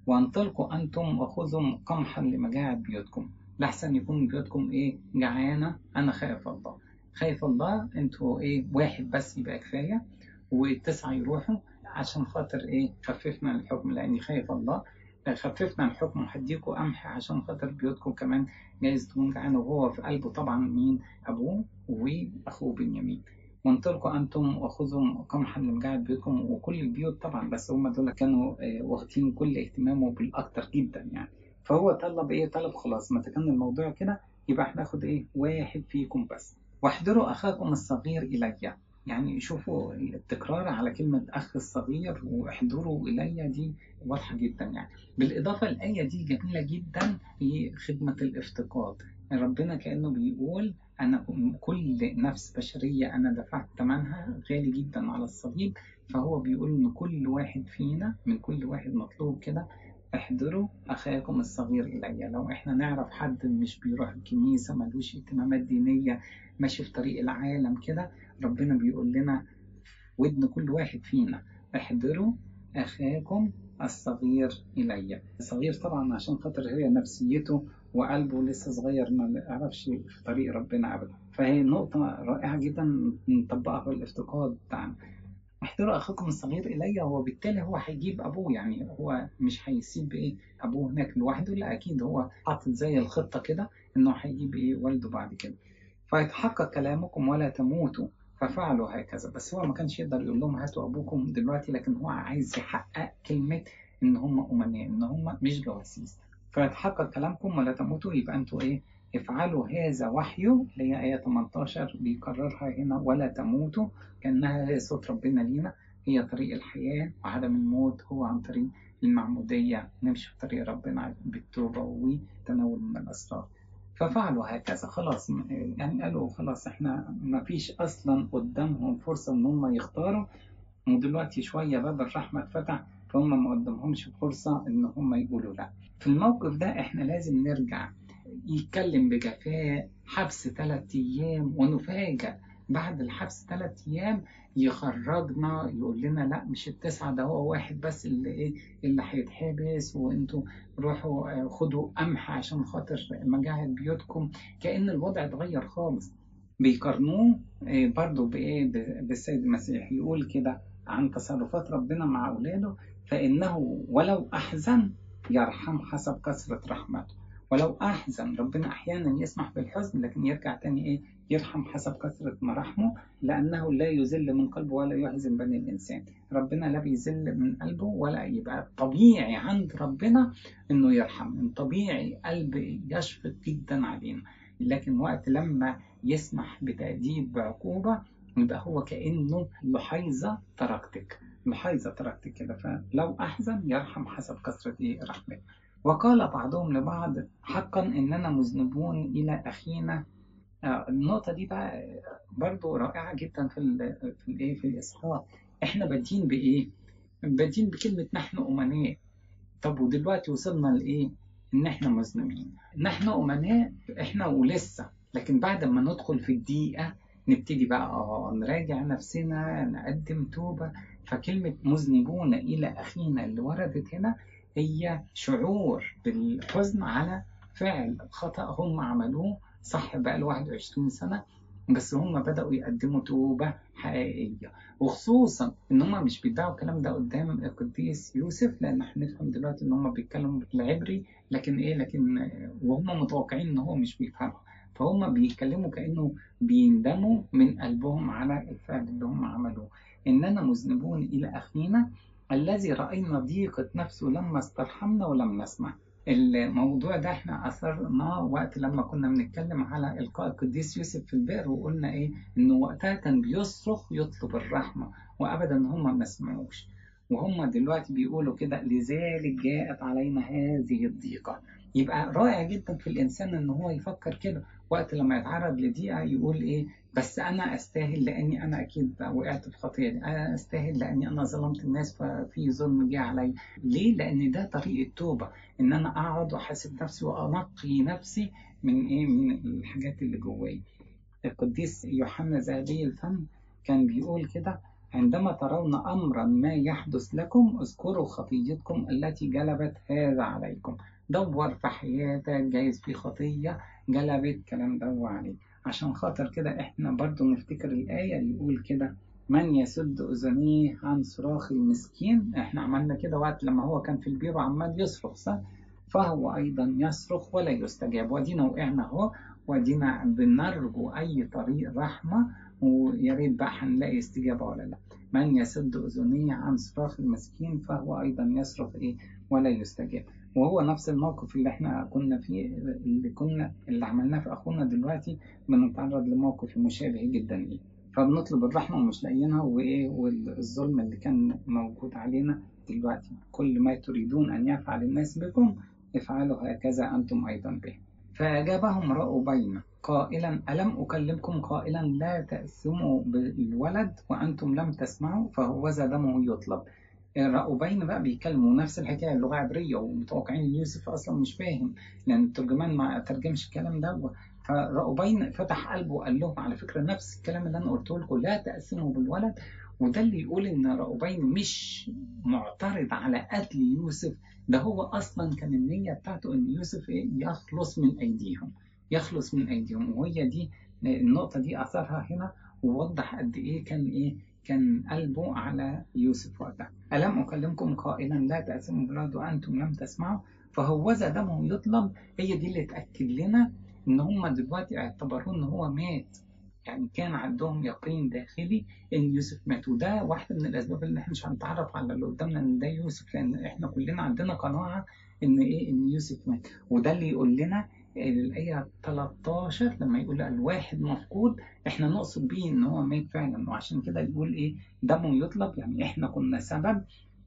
A: وأنطلقوا أنتم وخذوا قمحا لمجاعة بيوتكم. لحسن يكون بيوتكم إيه؟ جعانة. أنا خائف الله. خايف الله إنتوا إيه؟ واحد بس يبقى كفاية والتسعة يروحوا عشان خاطر إيه؟ خففنا الحكم لأني خايف الله. خففنا الحكم وهديكوا قمح عشان خاطر بيوتكم كمان جايز تكون جعانة. وهو في قلبه طبعا مين؟ أبوه وأخوه بنيامين. وانطلقوا أنتم وخذوا قمحا لمجاعة بيوتكم وكل البيوت طبعا بس هم دول كانوا واخدين كل اهتمامه بالأكتر جدا يعني. فهو طلب إيه؟ طلب خلاص ما كان الموضوع كده يبقى هناخد إيه؟ واحد فيكم بس. واحضروا أخاكم الصغير إلي. يعني شوفوا التكرار على كلمة أخ الصغير واحضروا إلي دي واضحة جدا يعني. بالإضافة الآية دي جميلة جدا في خدمة الافتقاد. ربنا كأنه بيقول أنا كل نفس بشرية أنا دفعت ثمنها غالي جدا على الصليب. فهو بيقول إن كل واحد فينا من كل واحد مطلوب كده احضروا أخاكم الصغير إلي. لو إحنا نعرف حد مش بيروح الكنيسة ملوش اهتمامات دينية ماشي في طريق العالم كده ربنا بيقول لنا ودن كل واحد فينا. احضروا أخاكم الصغير إلي. الصغير طبعا عشان خاطر هي نفسيته وقلبه لسه صغير ما يعرفش في طريق ربنا أبدا. فهي نقطة رائعة جدا نطبقها في الافتقاد بتاعنا. احضروا أخاكم الصغير إلي وبالتالي هو هيجيب أبوه. يعني هو مش هيسيب إيه أبوه هناك لوحده. لا أكيد هو حاطط زي الخطة كده إنه هيجيب إيه والده بعد كده. فيتحقق كلامكم ولا تموتوا ففعلوا هكذا. بس هو ما كانش يقدر يقول لهم هاتوا أبوكم دلوقتي لكن هو عايز يحقق كلمة إن هم أمناء إن هم مش جواسيس. فيتحقق كلامكم ولا تموتوا يبقى أنتوا إيه افعلوا هذا وحي اللي هي آية 18 بيكررها هنا ولا تموتوا كأنها هي صوت ربنا لينا. هي طريق الحياة وعدم الموت هو عن طريق المعمودية نمشي في طريق ربنا بالتوبة وتناول من الأسرار. ففعلوا هكذا خلاص يعني قالوا خلاص إحنا ما فيش أصلا قدامهم فرصة إن هم يختاروا. ودلوقتي شوية باب الرحمة اتفتح فهم ما قدامهمش فرصة إن هم يقولوا لا. في الموقف ده إحنا لازم نرجع يتكلم بجفاء حبس ثلاث أيام ونفاجأ. بعد الحبس ثلاث أيام يخرجنا يقول لنا لا مش التسعة ده هو واحد بس اللي إيه اللي هيتحبس وأنتوا روحوا خدوا قمح عشان خاطر مجاعة بيوتكم. كأن الوضع اتغير خالص. بيقارنوه برضو بإيه بالسيد المسيح. يقول كده عن تصرفات ربنا مع أولاده فإنه ولو أحزن يرحم حسب كثرة رحمته. ولو أحزن ربنا أحيانا يسمح بالحزن لكن يرجع تاني إيه؟ يرحم حسب كثرة مراحمه لأنه لا يذل من قلبه ولا يحزن بني الإنسان. ربنا لا بيذل من قلبه ولا يبقى طبيعي عند ربنا إنه يرحم. من طبيعي قلب يشفق جدا علينا. لكن وقت لما يسمح بتأديب بعقوبة يبقى هو كأنه لحيظة تركتك لحيظة تركتك كده. فلو أحزن يرحم حسب كثرة إيه؟ رحمته. وقال بعضهم لبعض حقا إننا مذنبون إلى أخينا. النقطة دي بقى برضو رائعة جدا في ال في الايه في الإصحاح. إحنا بادين بإيه؟ بادين بكلمة نحن أمناء. طب ودلوقتي وصلنا لإيه؟ إن إحنا مذنبين. نحن أمناء إحنا ولسه. لكن بعد ما ندخل في الدقيقة نبتدي بقى آه نراجع نفسنا نقدم توبة. فكلمة مذنبون إلى أخينا اللي وردت هنا هي شعور بالحزن على فعل خطأ هم عملوه صح بقى له 21 سنة بس هم بدأوا يقدموا توبة حقيقية. وخصوصا إن هم مش بيدعوا الكلام ده قدام القديس يوسف لأن هنفهم دلوقتي إن هم بيتكلموا بالعبري لكن إيه؟ لكن وهم متوقعين إن هو مش بيفهمها فهم بيتكلموا كأنه بيندموا من قلبهم على الفعل اللي هم عملوه. إننا مذنبون إلى أخينا الذي رأينا ضيقة نفسه لما استرحمنا ولم نسمع. الموضوع ده إحنا أثرناه وقت لما كنا بنتكلم على إلقاء القديس يوسف في البئر وقلنا إيه؟ إنه وقتها كان بيصرخ يطلب الرحمة وأبدا هم ما سمعوش. وهم دلوقتي بيقولوا كده لذلك جاءت علينا هذه الضيقة. يبقى رائع جدا في الإنسان إن هو يفكر كده. وقت لما يتعرض لضيقة يقول إيه بس أنا أستاهل لأني أنا أكيد وقعت في خطية أنا أستاهل لأني أنا ظلمت الناس ففي ظلم جه علي ليه؟ لأن ده طريق التوبة إن أنا أقعد وأحاسب نفسي وأنقي نفسي من إيه؟ من الحاجات اللي جوايا. القديس يوحنا ذهبي الفم كان بيقول كده عندما ترون أمرا ما يحدث لكم اذكروا خطيتكم التي جلبت هذا عليكم. دور في حياتك جايز في خطية جلبت الكلام ده عليك. عشان خاطر كده إحنا برضو نفتكر الآية اللي يقول كده من يسد أذنيه عن صراخ المسكين إحنا عملنا كده وقت لما هو كان في البير وعمال يصرخ صح؟ فهو أيضا يصرخ ولا يستجاب. ودينا وقعنا أهو ودينا بنرجو أي طريق رحمة ويا ريت بقى هنلاقي استجابة ولا لأ. من يسد أذنيه عن صراخ المسكين فهو أيضا يصرخ إيه؟ ولا يستجاب. وهو نفس الموقف اللي إحنا كنا فيه اللي كنا اللي عملناه في أخونا دلوقتي بنتعرض لموقف مشابه جدا ليه. فبنطلب الرحمة ومش لاقيينها وإيه والظلم اللي كان موجود علينا دلوقتي. كل ما تريدون أن يفعل الناس بكم افعلوا هكذا أنتم أيضا به. فأجابهم رأوبين قائلا ألم أكلمكم قائلا لا تأثموا بالولد وأنتم لم تسمعوا؟ فهو دمه يطلب. رأوبين بقى بيكلموا نفس الحكاية اللغة عبرية ومتوقعين إن يوسف أصلا مش فاهم لأن الترجمان ما ترجمش الكلام ده. فرأوبين فتح قلبه وقال لهم على فكرة نفس الكلام اللي أنا قلته لكم لا تقسموا بالولد. وده اللي يقول إن رأوبين مش معترض على قتل يوسف. ده هو أصلا كان النية بتاعته إن يوسف إيه؟ يخلص من أيديهم يخلص من أيديهم. وهي دي النقطة دي أثرها هنا ووضح قد إيه كان إيه كان قلبه على يوسف وقتها. ألم أكلمكم قائلا لا تقسموا بالولد وأنتم لم تسمعوا؟ فهوذا دمه يطلب. هي دي اللي تأكد لنا إن هم دلوقتي اعتبروه إن هو مات. يعني كان عندهم يقين داخلي إن يوسف مات. وده واحدة من الأسباب اللي إحنا مش هنتعرف على اللي قدامنا إن ده يوسف لأن إحنا كلنا عندنا قناعة إن إيه؟ إن يوسف مات. وده اللي يقول لنا الآية 13 لما يقول الواحد مفقود إحنا نقصد بيه إن هو مات فعلا. وعشان كده يقول إيه؟ دمه يطلب. يعني إحنا كنا سبب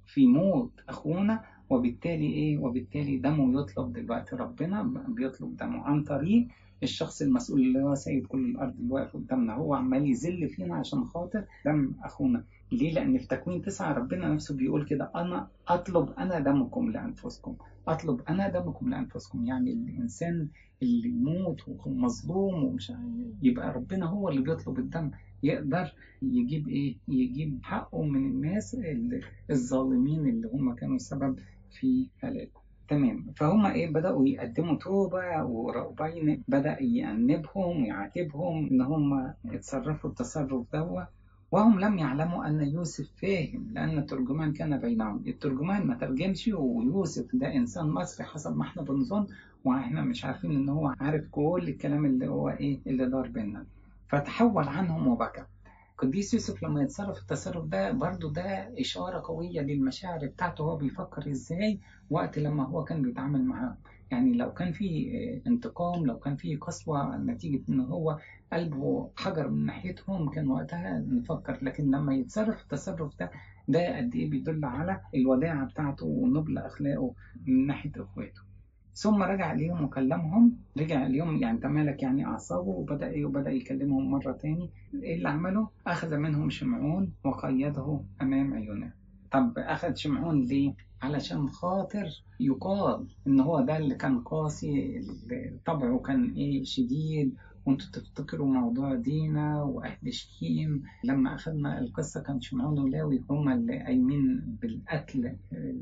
A: في موت أخونا وبالتالي إيه؟ وبالتالي دمه يطلب دلوقتي. ربنا بيطلب دمه عن طريق الشخص المسؤول اللي هو سيد كل الأرض اللي واقف قدامنا. هو عمال يذل فينا عشان خاطر دم أخونا. ليه؟ لأن في تكوين تسعة ربنا نفسه بيقول كده أنا أطلب أنا دمكم لأنفسكم. أطلب أنا دمكم لأنفسكم. يعني الإنسان اللي يموت ومظلوم ومش يبقى ربنا هو اللي بيطلب الدم. يقدر يجيب إيه؟ يجيب حقه من الناس الظالمين اللي هم كانوا سبب في هلاكه. تمام. فهم إيه؟ بدأوا يقدموا توبة ورأوبين بدأ يأنبهم ويعاتبهم إن هم اتصرفوا التصرف دوت. وهم لم يعلموا أن يوسف فاهم لأن الترجمان كان بينهم. الترجمان ما ترجمش ويوسف ده إنسان مصري حسب ما إحنا بنظن وإحنا مش عارفين إن هو عارف كل الكلام اللي هو إيه اللي دار بينا فتحول عنهم وبكى. قديس يوسف لما يتصرف التصرف ده برضو ده إشارة قوية للمشاعر بتاعته هو بيفكر إزاي وقت لما هو كان بيتعامل معاهم. يعني لو كان في انتقام لو كان في قسوة نتيجة إن هو قلبه حجر من ناحيتهم كان وقتها نفكر لكن لما يتصرف التصرف ده ده قد إيه بيدل على الوداعة بتاعته ونبل أخلاقه من ناحية إخواته. ثم رجع ليهم وكلمهم رجع اليوم يعني تمالك يعني أعصابه؟ وبدأ إيه؟ وبدأ يكلمهم مرة تاني. إيه اللي عمله؟ أخذ منهم شمعون وقيده أمام عيونه. طب أخذ شمعون ليه؟ علشان خاطر يقال إن هو ده اللي كان قاسي طبعه كان إيه؟ شديد وانتوا تفتكروا موضوع دينا وأهل شكيم لما أخذنا القصة كان شمعون ولاوي هما اللي قايمين بالقتل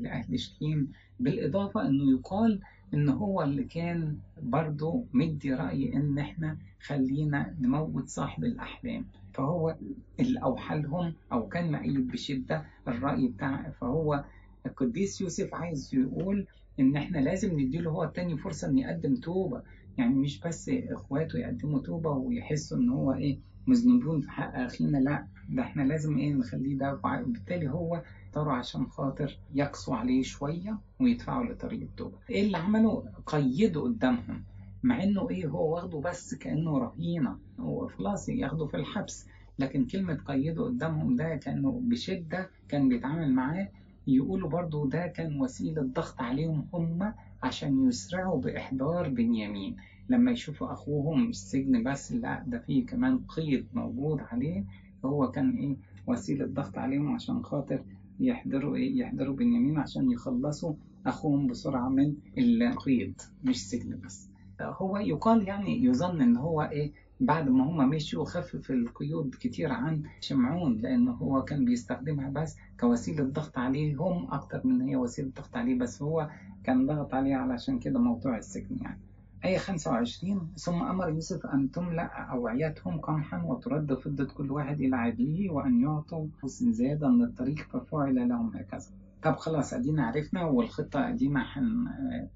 A: لأهل شكيم بالإضافة إنه يقال إن هو اللي كان برضه مدي رأي إن إحنا خلينا نموت صاحب الأحلام. فهو اللي اوحى لهم أو كان مأيد بشدة الرأي بتاع فهو القديس يوسف عايز يقول إن إحنا لازم نديله هو تاني فرصة ان يقدم توبة. يعني مش بس إخواته يقدموا توبة ويحسوا إن هو إيه مذنبون في حق أخينا لا ده إحنا لازم إيه نخليه ده بالتالي هو اختاروا عشان خاطر يقسوا عليه شوية ويدفعوا لطريق التوبة. إيه اللي عمله؟ قيده قدامهم مع إنه إيه هو واخده بس كأنه رهينة هو خلاص ياخده في الحبس لكن كلمة قيده قدامهم ده كأنه بشدة كان بيتعامل معاه يقولوا برضو ده كان وسيلة ضغط عليهم هم عشان يسرعوا بإحضار بنيامين. لما يشوفوا أخوهم السجن بس لا ده فيه كمان قيد موجود عليه. هو كان إيه وسيلة ضغط عليهم عشان خاطر يحضروا إيه يحضروا بنيامين عشان يخلصوا أخوهم بسرعة من القيد مش سجن بس. هو يقال يعني يظن إن هو إيه بعد ما هما مشوا خفف القيود كتير عن شمعون لأنه هو كان بيستخدمها بس كوسيلة ضغط عليهم أكتر من هي وسيلة ضغط عليه بس. هو كان ضغط عليه علشان كده موضوع السجن يعني. آية 25 ثم أمر يوسف أن تملأ أوعيتهم قمحا وترد فضة كل واحد إلى عدله وأن يعطوا زادا للطريق ففعل لهم هكذا. طب خلاص أدينا عرفنا والخطة ادينا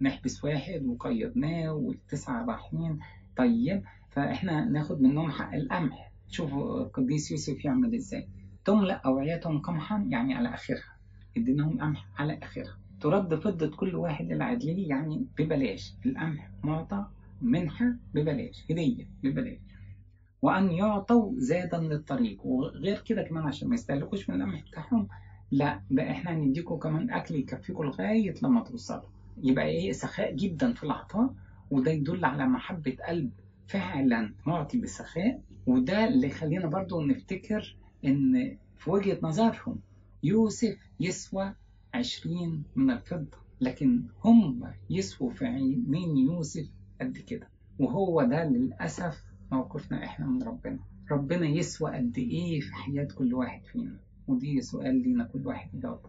A: هنحبس واحد وقيدناه والتسعة رايحين. طيب فإحنا ناخد منهم حق القمح. شوفوا القديس يوسف يعمل إزاي. تملأ أوعيتهم قمحا يعني على آخرها. اديناهم قمح على آخرها. ترد فضة كل واحد عدله يعني ببلاش. القمح معطى منحة ببلاش هدية ببلاش. وأن يعطوا زادا للطريق. وغير كده كمان عشان ما يستهلكوش من القمح بتاعهم لا بقى إحنا هنديكم كمان أكل يكفيكم لغاية لما توصلوا. يبقى إيه؟ سخاء جدا في العطاء وده يدل على محبة قلب فعلا معطي بسخاء. وده اللي خلينا برضو نفتكر إن في وجهة نظرهم يوسف يسوى عشرين من الفضة. لكن هم يسووا في عينين يوسف؟ قد كده. وهو ده للأسف موقفنا إحنا من ربنا. ربنا يسوى قد إيه في حياة كل واحد فينا؟ ودي سؤال لينا كل واحد يجاوب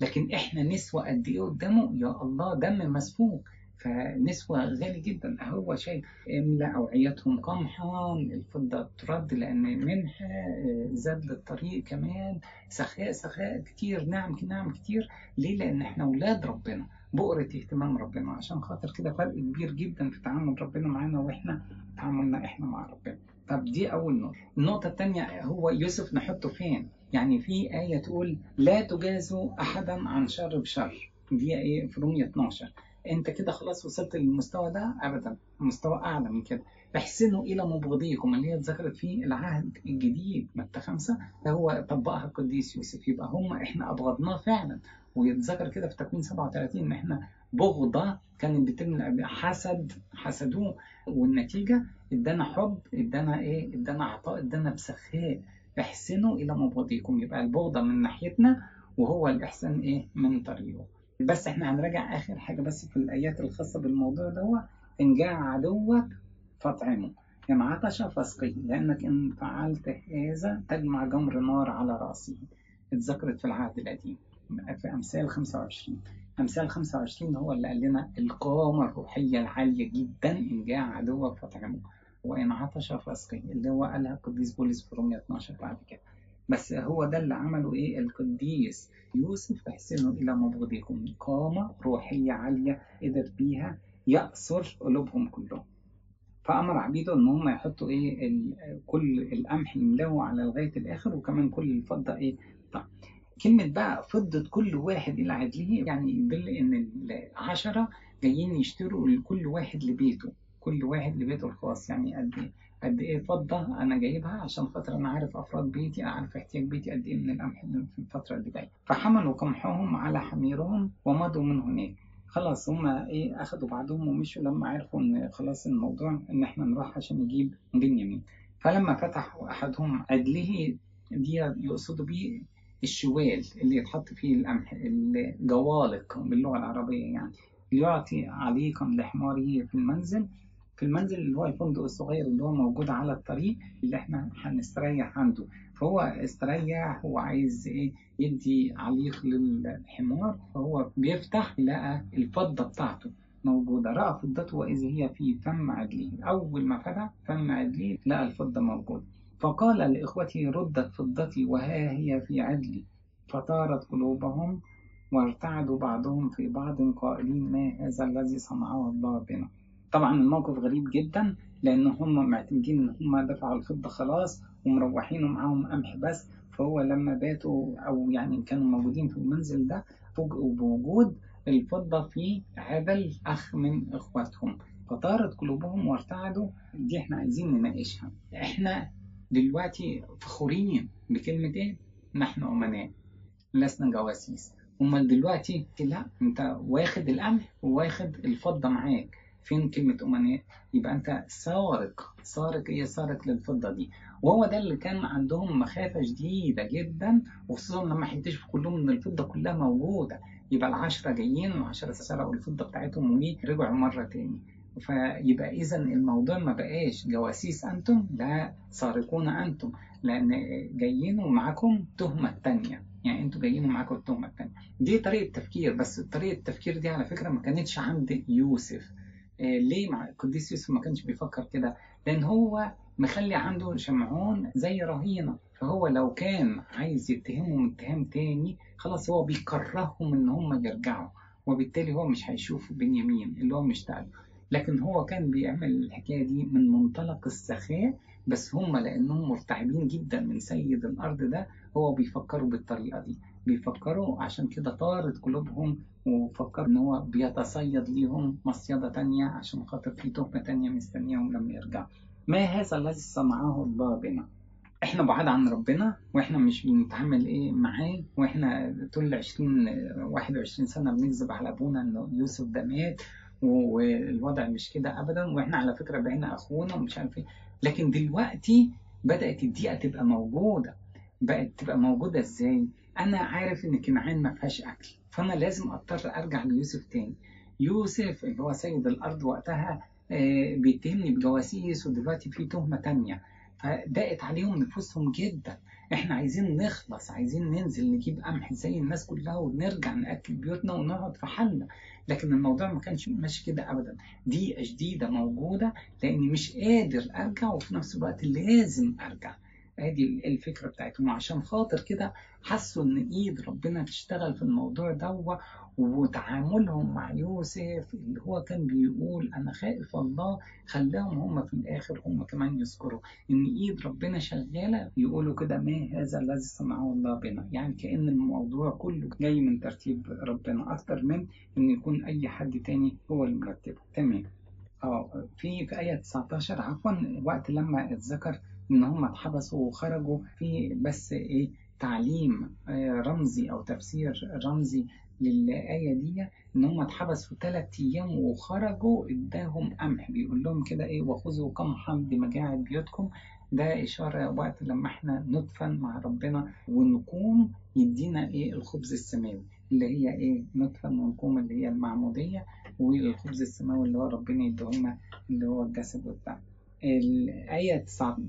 A: لكن إحنا نسوى قد إيه قدامه؟ يا الله دم مسفوك. فنسوة غالي جدا. هو شيء إملأ أوعيتهم قمحا الفضة ترد لأن منها زاد للطريق كمان. سخاء سخاء كتير نعم نعم كتير. ليه؟ لأن إحنا أولاد ربنا بؤرة اهتمام ربنا. عشان خاطر كده فرق كبير جدا في تعامل ربنا معانا وإحنا تعاملنا إحنا مع ربنا. طب دي أول نقطة. النقطة الثانية هو يوسف نحطه فين؟ يعني في آية تقول لا تجازوا أحدا عن شر بشر. دي آية في رومية 12 انت كده خلاص وصلت للمستوى ده ابدا مستوى أعلى من كده. احسنوا إلى مبغضيكم اللي هي اتذكرت في العهد الجديد متى خمسة؟ هو طبقها القديس يوسف. يبقى هم إحنا أبغضناه فعلا. ويتذكر كده في تكوين 37 إن إحنا بغضة كانت بتم حسد حسدوه. والنتيجة؟ إدانا حب إدانا إيه؟ إدانا عطاء إدانا بسخاء. احسنوا إلى مبغضيكم. يبقى البغضة من ناحيتنا وهو الإحسان إيه؟ من طريقه. بس إحنا هنراجع آخر حاجة بس في الآيات الخاصة بالموضوع ده ان جاء عدوك فاطعمه. ان عطش فاسقه لأنك إن فعلت هذا تجمع جمر نار على رأسه. اتذكرت في العهد القديم في أمثال 25 أمثال 25 هو اللي قال لنا القامه الروحية العالية جدا ان جاء عدوك فاطعمه. وإن عطش فاسقه اللي هو قالها القديس بولس في رومية 12 بعد كده. بس هو ده اللي عمله إيه؟ القديس يوسف. احسنوا إلى مبغضكم. قامة روحية عالية قدر بيها يأسر قلوبهم كلهم. فأمر عبيده إن هم يحطوا إيه؟ كل القمح يملأه على لغاية الآخر وكمان كل الفضة إيه؟ طيب. كلمة بقى فضة كل واحد إلى عدله يعني يدل إن العشرة جايين يشتروا لكل واحد لبيته. كل واحد لبيته الخاص. يعني قد إيه قد إيه فضة أنا جايبها عشان خاطر أنا عارف أفراد بيتي اعرف احتياج بيتي قد إيه من القمح في الفترة اللي جاية. فحملوا قمحهم على حميرهم ومضوا من هناك. خلاص هما إيه أخدوا بعضهم ومشوا لما عرفوا إن خلاص الموضوع إن إحنا نروح عشان نجيب بنيامين. فلما فتحوا أحدهم عدله دي يقصدوا بيه الشوال اللي يتحط فيه القمح الجوالق باللغة العربية يعني يعطي عليقا لحماره في المنزل في المنزل اللي هو الفندق الصغير اللي هو موجود على الطريق اللي إحنا هنستريح عنده. فهو استريح هو عايز إيه يدي عليق للحمار فهو بيفتح لقى الفضة بتاعته موجودة. رأى فضته وإذ هي في فم عدلي أول ما فتح فم عدلي لقى الفضة موجودة. فقال لإخوته ردت فضتي وها هي في عدلي. فطارت قلوبهم وارتعدوا بعضهم في بعض قائلين ما هذا الذي صنعه الله بنا؟ طبعا الموقف غريب جدا لأن هم معتمدين إن هم دفعوا الفضه خلاص ومروحين ومعاهم قمح بس. فهو لما باتوا أو يعني كانوا موجودين في المنزل ده فوجئوا بوجود الفضة في عدل اخ من إخواتهم. فطارت قلوبهم وارتعدوا. دي إحنا عايزين نناقشها. إحنا دلوقتي فخورين بكلمة إيه؟ نحن أمناء. لسنا جواسيس. أمال دلوقتي لا أنت واخد القمح وواخد الفضة معاك. فين كلمة أمناء؟ يبقى أنت سارق سارق إيه؟ سارق للفضة دي. وهو ده اللي كان عندهم مخافة شديدة جدا وخصوصا لما هيكتشفوا كلهم إن الفضة كلها موجودة. يبقى العشرة جايين وعشرة سرقوا الفضة بتاعتهم ورجعوا مرة تاني. فيبقى إذا الموضوع ما بقاش جواسيس أنتم لا سارقون أنتم لأن جايين ومعاكم تهمة تانية. يعني أنتوا جايين ومعاكم التهمة التانية. دي طريقة تفكير بس طريقة التفكير دي على فكرة ما كانتش عند يوسف. ليه مع القديس يوسف ما كانش بيفكر كده؟ لأن هو مخلي عنده شمعون زي رهينة. فهو لو كان عايز يتهمهم اتهام تاني خلاص هو بيكرههم إن هم يرجعوا. وبالتالي هو مش هيشوف بنيامين اللي هو مشتاق لكن هو كان بيعمل الحكاية دي من منطلق السخاء بس هم لأنهم مرتعبين جدا من سيد الأرض ده هو بيفكروا بالطريقة دي. بيفكروا عشان كده طارت قلوبهم وفكروا إن هو بيتصيد ليهم مصيدة تانية عشان خاطر في تهمة تانية مستنيهم لما يرجعوا ما هذا الذي صنعه الله بنا؟ إحنا بعاد عن ربنا وإحنا مش بنتعامل إيه معاه وإحنا طول 20 21 سنة بنكذب على أبونا إنه يوسف ده مات والوضع مش كده ابدا وإحنا على فكرة بقينا أخونا ومش عارف إيه. لكن دلوقتي بدأت الدقيقة تبقى موجودة. بقت تبقى موجودة إزاي؟ أنا عارف إن كنعان ما فيهاش أكل فأنا لازم أضطر أرجع ليوسف تاني. يوسف اللي هو سيد الأرض وقتها بيتهمني بجواسيس ودلوقتي في تهمة تانية. فضاقت عليهم نفوسهم جدا. إحنا عايزين نخلص عايزين ننزل نجيب قمح زي الناس كلها ونرجع نأكل بيوتنا ونقعد في حالنا. لكن الموضوع ما كانش ماشي كده ابدا. دي جديده موجودة لأني مش قادر أرجع وفي نفس الوقت لازم أرجع. ادي الفكرة بتاعتهم. وعشان خاطر كده حسوا إن إيد ربنا تشتغل في الموضوع ده وتعاملهم مع يوسف اللي هو كان بيقول أنا خائف الله خلاهم هم في الآخر هم كمان يذكروا. إن إيد ربنا شغالة يقولوا كده ما هذا الذي صنعه الله بنا. يعني كأن الموضوع كله جاي من ترتيب ربنا أكتر من إن يكون أي حد تاني هو اللي مرتبه. تمام. آه في في آية 19 عفوا وقت لما اتذكر إن هم اتحبسوا وخرجوا في بس إيه تعليم رمزي أو تفسير رمزي للآية دي إن هم اتحبسوا ثلاث أيام وخرجوا إداهم قمح بيقول لهم كده إيه وخذوا قمحا بمجاعة بيوتكم ده إشارة وقت لما إحنا ندفن مع ربنا ونقوم يدينا إيه الخبز السماوي اللي هي إيه ندفن ونقوم اللي هي المعمودية والخبز السماوي اللي هو ربنا يديهولنا اللي هو الجسد بتاعنا الآية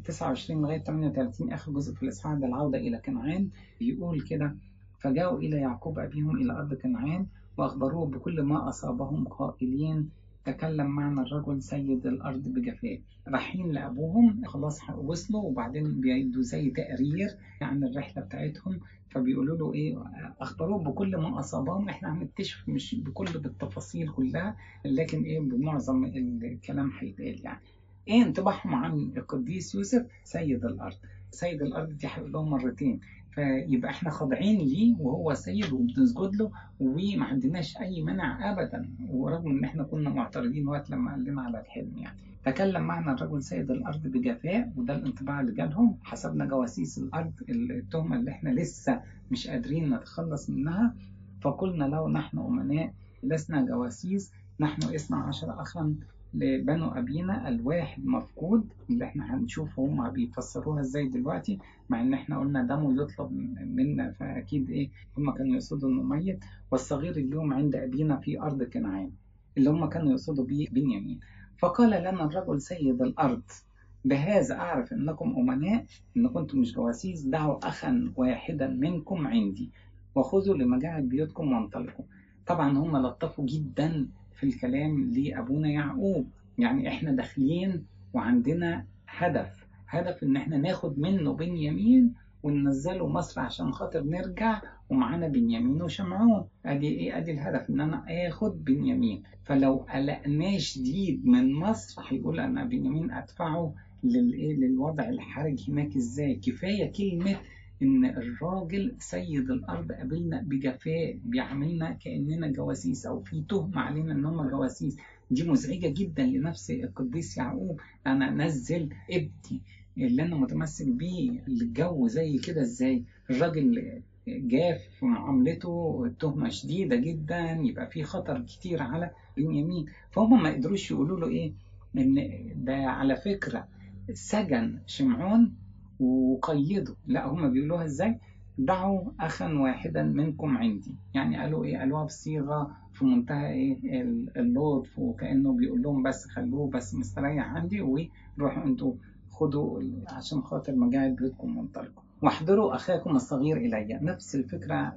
A: 29 لغاية 38 آخر جزء في الإصحاح ده العودة إلى كنعان. بيقول كده فجاءوا إلى يعقوب أبيهم إلى أرض كنعان وأخبروه بكل ما أصابهم قائلين تكلم معنا الرجل سيد الأرض بجفاء رايحين لأبوهم خلاص وصلوا وبعدين بيدوا زي تقرير عن الرحلة بتاعتهم. فبيقولوا له إيه أخبروه بكل ما أصابهم إحنا هنكتشف مش بكل بالتفاصيل كلها لكن إيه بمعظم الكلام هيتقال يعني. إيه انطباعهم عن القديس يوسف سيد الأرض. سيد الأرض دي هيقول لهم مرتين. فيبقى إحنا خاضعين ليه؟ وهو سيد وبنسجد له وما عندناش أي منع ابدا. ورغم إن إحنا كنا معترضين وقت لما قال لنا على الحلم يعني. تكلم معنا الرجل سيد الأرض بجفاء وده الانطباع اللي جالهم. حسبنا جواسيس الأرض التهمة اللي إحنا لسه مش قادرين نتخلص منها. فقلنا له نحن أمناء لسنا جواسيس نحن اثنا عشر اخا. لبنو أبينا الواحد مفقود اللي إحنا هنشوف هما بيفسروها إزاي دلوقتي مع ان إحنا قلنا دمه يطلب منا فأكيد إيه هما كانوا يقصدوا إنه ميت والصغير اليوم عند أبينا في أرض كنعان اللي هما كانوا يقصدوا بيه بنيامين. فقال لنا الرجل سيد الأرض بهذا أعرف أنكم أمناء إن كنتم مش جواسيس دعوا أخا واحدا منكم عندي وخذوا لمجاعة بيوتكم وانطلقوا. طبعا هم لطفوا جدا في الكلام لأبونا يعقوب. يعني إحنا داخلين وعندنا هدف. هدف إن إحنا ناخد منه بنيامين وننزله مصر عشان خاطر نرجع ومعانا بنيامين وشمعون. أدي إيه؟ أدي الهدف إن أنا آخد بنيامين. فلو قلقناه شديد من مصر هيقول أنا بنيامين أدفعه للايه للوضع الحرج هناك إزاي؟ كفاية كلمة إن الراجل سيد الأرض قابلنا بجفاء بيعاملنا كأننا جواسيس أو في تهمه علينا إن هم جواسيس دي مزعجة جدا لنفس القديس يعقوب. أنا أنزل ابني اللي أنا متمسك بيه الجو زي كده إزاي؟ الراجل جاف في معاملته التهمة شديدة جدا يبقى في خطر كتير على بنيامين. فهم ما قدروش يقولوا له إيه؟ إن ده على فكرة سجن شمعون وقيده لا هم بيقولوها إزاي؟ دعوا اخا واحدا منكم عندي. يعني قالوا إيه؟ قالوها بصيغة في منتهى إيه؟ اللطف وكأنه بيقول لهم بس خلوه بس مستريح عندي وروحوا أنتوا خدوا عشان خاطر مجاعد بيوتكم وانطلقوا واحضروا أخاكم الصغير إلي. نفس الفكرة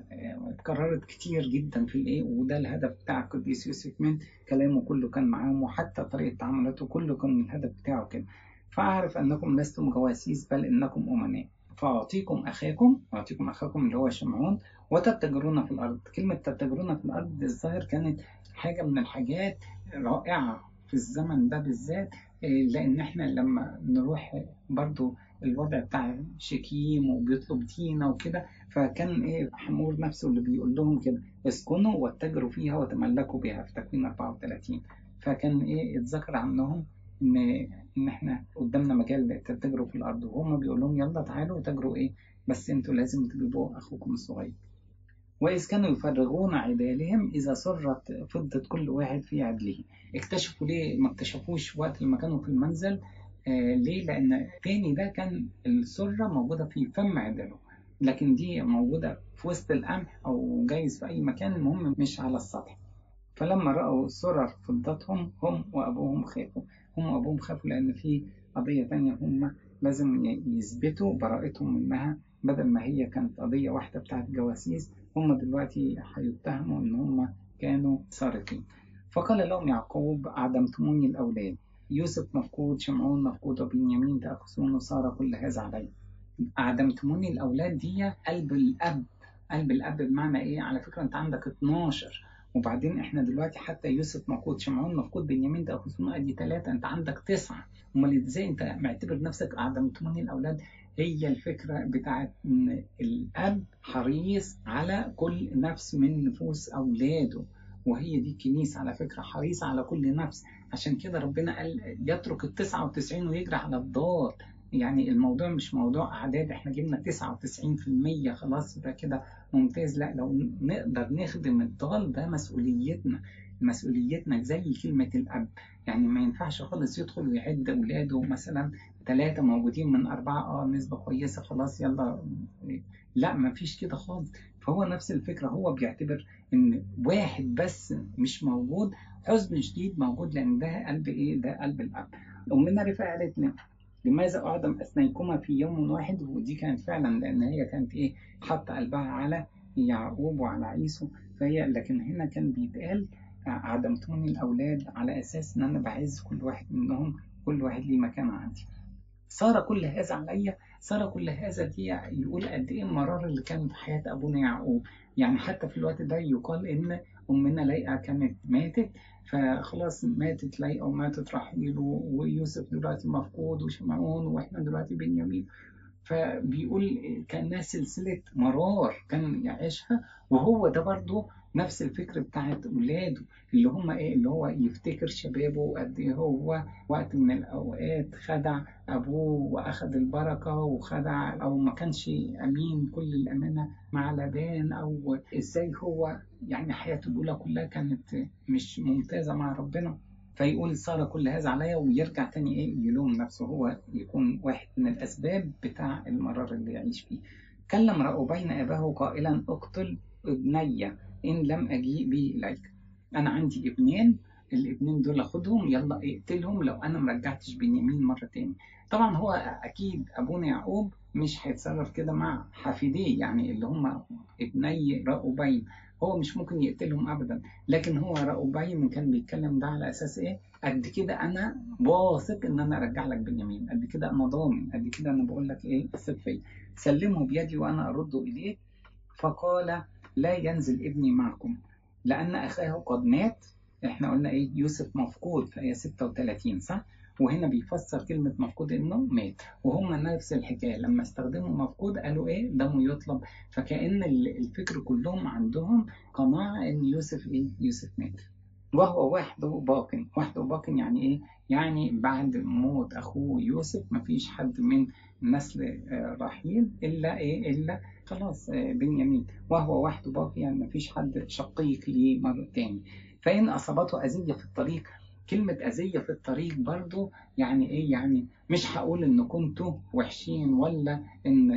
A: اتكررت كتير جدا في الايه وده الهدف بتاع القديس يوسف من كلامه كله كان معاهم وحتى طريقة تعاملاته كله كان الهدف بتاعه كده. فاعرف أنكم لستم جواسيس بل إنكم أمناء. فأعطيكم أخاكم أعطيكم أخاكم اللي هو شمعون وتتجرون في الأرض. كلمة تتجرون في الأرض الظاهر كانت حاجة من الحاجات رائعة في الزمن ده بالذات لأن إحنا لما نروح برضو الوضع بتاع شكيم وبيطلب دينا وكده فكان إيه حمور نفسه اللي بيقول لهم كده اسكنوا واتجروا فيها وتملكوا بها في تكوين 34 فكان إيه اتذكر عنهم إن ان إحنا قدامنا مجال تتجروا في الأرض وهم بيقول لهم يلا تعالوا تجروا إيه بس أنتوا لازم تجيبوا أخوكم الصغير. وإذ كانوا يفرغون عدالهم إذا سرت فضة كل واحد في عدله. اكتشفوا ليه ما اكتشفوش وقت لما كانوا في المنزل؟ آه ليه؟ لأن تاني ده كان السرة موجودة في فم عدله لكن دي موجودة في وسط القمح أو جايز في أي مكان المهم مش على السطح. فلما رأوا سرر فضتهم هم وأبوهم خافوا. هم وأبوهم خافوا لأن في قضية تانية هم لازم يثبتوا براءتهم منها بدل ما هي كانت قضية واحدة بتاعت جواسيس هم دلوقتي هيتهموا إن هم كانوا سارقين. فقال لهم يعقوب أعدمتموني الأولاد. يوسف مفقود شمعون مفقود وبنيامين تأخذون وصار كل هذا علي. أعدمتموني الأولاد دي قلب الأب. قلب الأب بمعنى إيه؟ على فكرة أنت عندك 12 وبعدين إحنا دلوقتي حتى يوسف مفقود شمعون مفقود بنيامين ده خصوصا ادي ثلاثة أنت عندك تسعة. أمال إزاي أنت معتبر نفسك اعدمتموني الأولاد؟ هي الفكرة بتاعت إن الأب حريص على كل نفس من نفوس أولاده. وهي دي الكنيسة على فكرة حريصة على كل نفس. عشان كده ربنا قال يترك ال 99 ويجري على الضال يعني الموضوع مش موضوع أعداد إحنا جبنا 99% خلاص يبقى كده ممتاز. لا لو نقدر نخدم الضال ده مسؤوليتنا مسؤوليتنا زي كلمة الأب. يعني ما ينفعش خالص يدخل ويعد أولاده مثلا ثلاثة موجودين من أربعة آه نسبة كويسة خلاص يلا. لا ما فيش كده خالص. فهو نفس الفكرة هو بيعتبر إن واحد بس مش موجود حزن شديد موجود لأن ده قلب إيه؟ ده قلب الأب. أمنا رفاعة قالت لنا لماذا أعدم أثنيكما في يوم واحد؟ ودي كانت فعلا لأن هي كانت إيه حاطة قلبها على يعقوب وعلى عيسو. فهي لكن هنا كان بيتقال عدمتوني الأولاد على أساس إن أنا بعز كل واحد منهم كل واحد ليه مكان عندي. صار كل هذا عليا. صار كل هذا دي يقول قد إيه المرار اللي كان في حياة أبونا يعقوب. يعني حتى في الوقت ده يقال إن أمنا ليئة كانت ماتت فخلاص ماتت ليئة وماتت رحيل ويوسف دلوقتي مفقود وشمعون وإحنا دلوقتي بنيامين. فبيقول كان سلسلة مرار كان يعيشها وهو ده برضه نفس الفكر بتاعت ولاده اللي هم إيه؟ اللي هو يفتكر شبابه وقد إيه هو وقت من الأوقات خدع أبوه وأخد البركة وخدع أو ما كانش أمين كل الأمانة مع لبان أو إزاي هو يعني حياته الأولى كلها كانت مش ممتازة مع ربنا. فيقول صار كل هذا عليا ويرجع تاني إيه؟ يلوم نفسه هو يكون واحد من الأسباب بتاع المرار اللي يعيش فيه. كلم رأوبين أباه قائلا اقتل ابني. إن لم أجيء به إليك أنا عندي ابنين الابنين دول أخدهم يلا اقتلهم لو أنا مرجعتش بنيامين مرة تاني. طبعا هو أكيد أبونا يعقوب مش هيتصرف كده مع حفيديه يعني اللي هم ابني رأوبين هو مش ممكن يقتلهم أبدا لكن هو رأوبين كان بيتكلم ده على أساس إيه؟ قد كده أنا واثق إن أنا أرجع لك بنيامين. قد كده أنا ضامن. قد كده أنا بقول لك إيه؟ ثق فيا سلمه بيدي وأنا أرده إليك فقال لا ينزل ابني معكم لأن أخاه قد مات. إحنا قلنا إيه؟ يوسف مفقود في آية 36 صح؟ وهنا بيفسر كلمة مفقود إنه مات. وهم نفس الحكاية لما استخدموا مفقود قالوا إيه؟ دمه يطلب. فكأن الفكر كلهم عندهم قناعة إن يوسف إيه؟ يوسف مات. وهو وحده باق. وحده باق يعني إيه؟ يعني بعد موت أخوه يوسف مفيش حد من نسل رحيل إلا إيه؟ إلا خلاص بنيامين. وهو وحده باقي يعني مفيش حد شقيق ليه مرة تاني. فإن أصابته أذية في الطريق كلمة أذية في الطريق برضو يعني إيه؟ يعني مش هقول إن كنتوا وحشين ولا إن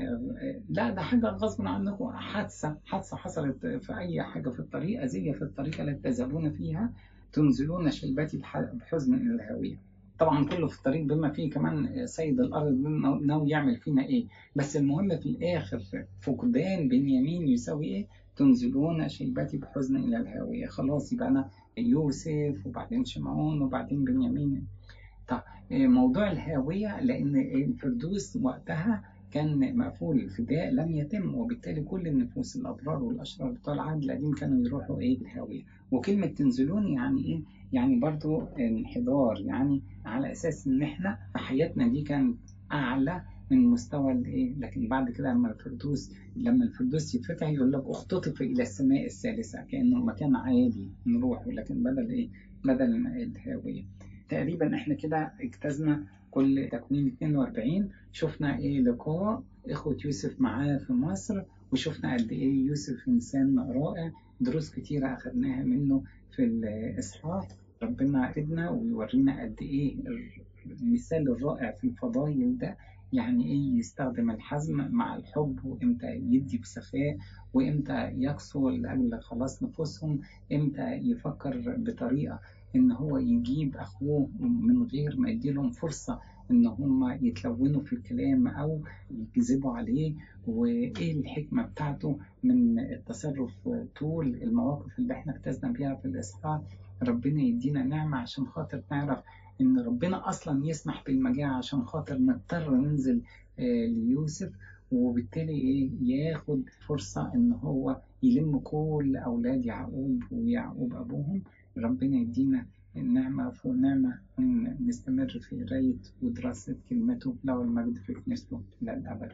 A: لا ده حاجة غصب عنكم. حادثة حادثة حصلت في أي حاجة في الطريق أذية في الطريق التي تذهبون فيها تنزلون شيبتي بحزن إلى الهاوية طبعا كله في الطريق بما فيه كمان سيد الأرض ناوي يعمل فينا إيه. بس المهم في الآخر فقدان بنيامين يساوي إيه؟ تنزلون شيبتي بحزن إلى الهاوية. خلاص يبقى أنا يوسف وبعدين شمعون وبعدين بنيامين. طب موضوع الهاوية لأن الفردوس وقتها كان مقفول الفداء لم يتم وبالتالي كل النفوس الأبرار والأشرار بتوع العهد القديم كانوا يروحوا إيه؟ الهاوية. وكلمة تنزلون يعني إيه؟ يعني برضو انحدار يعني على أساس إن إحنا في حياتنا دي كانت أعلى من مستوى الايه لكن بعد كده لما الفردوس لما الفردوس يتفتح يقول لك أختطف إلى السماء الثالثة كأنه مكان عالي نروح لكن بدل إيه؟ بدل الهاويه تقريبا إحنا كده اجتزنا كل تكوين 42 شفنا إيه؟ لقاء إخوة يوسف معاه في مصر وشفنا قد إيه يوسف إنسان رائع دروس كتيرة أخدناها منه في الإصحاح. ربنا يفيدنا ويورينا قد إيه المثال الرائع في الفضايل ده يعني إيه يستخدم الحزم مع الحب وإمتى يدي بسخاء وإمتى يقسو لأجل خلاص نفوسهم إمتى يفكر بطريقة إن هو يجيب أخوه من غير ما يديلهم فرصة إن هم يتلونوا في الكلام أو يكذبوا عليه وإيه الحكمة بتاعته من التصرف طول المواقف اللي إحنا اجتزنا بيها في الإصحاح؟ ربنا يدينا نعمة عشان خاطر نعرف إن ربنا أصلا يسمح بالمجاعة عشان خاطر نضطر ننزل آه ليوسف وبالتالي إيه ياخد فرصة إن هو يلم كل أولاد يعقوب ويعقوب أبوهم. ربنا يدينا النعمة فوق نعمة نستمر في قراية ودراسة كلمته. له المجد في كنيسته إلى الأبد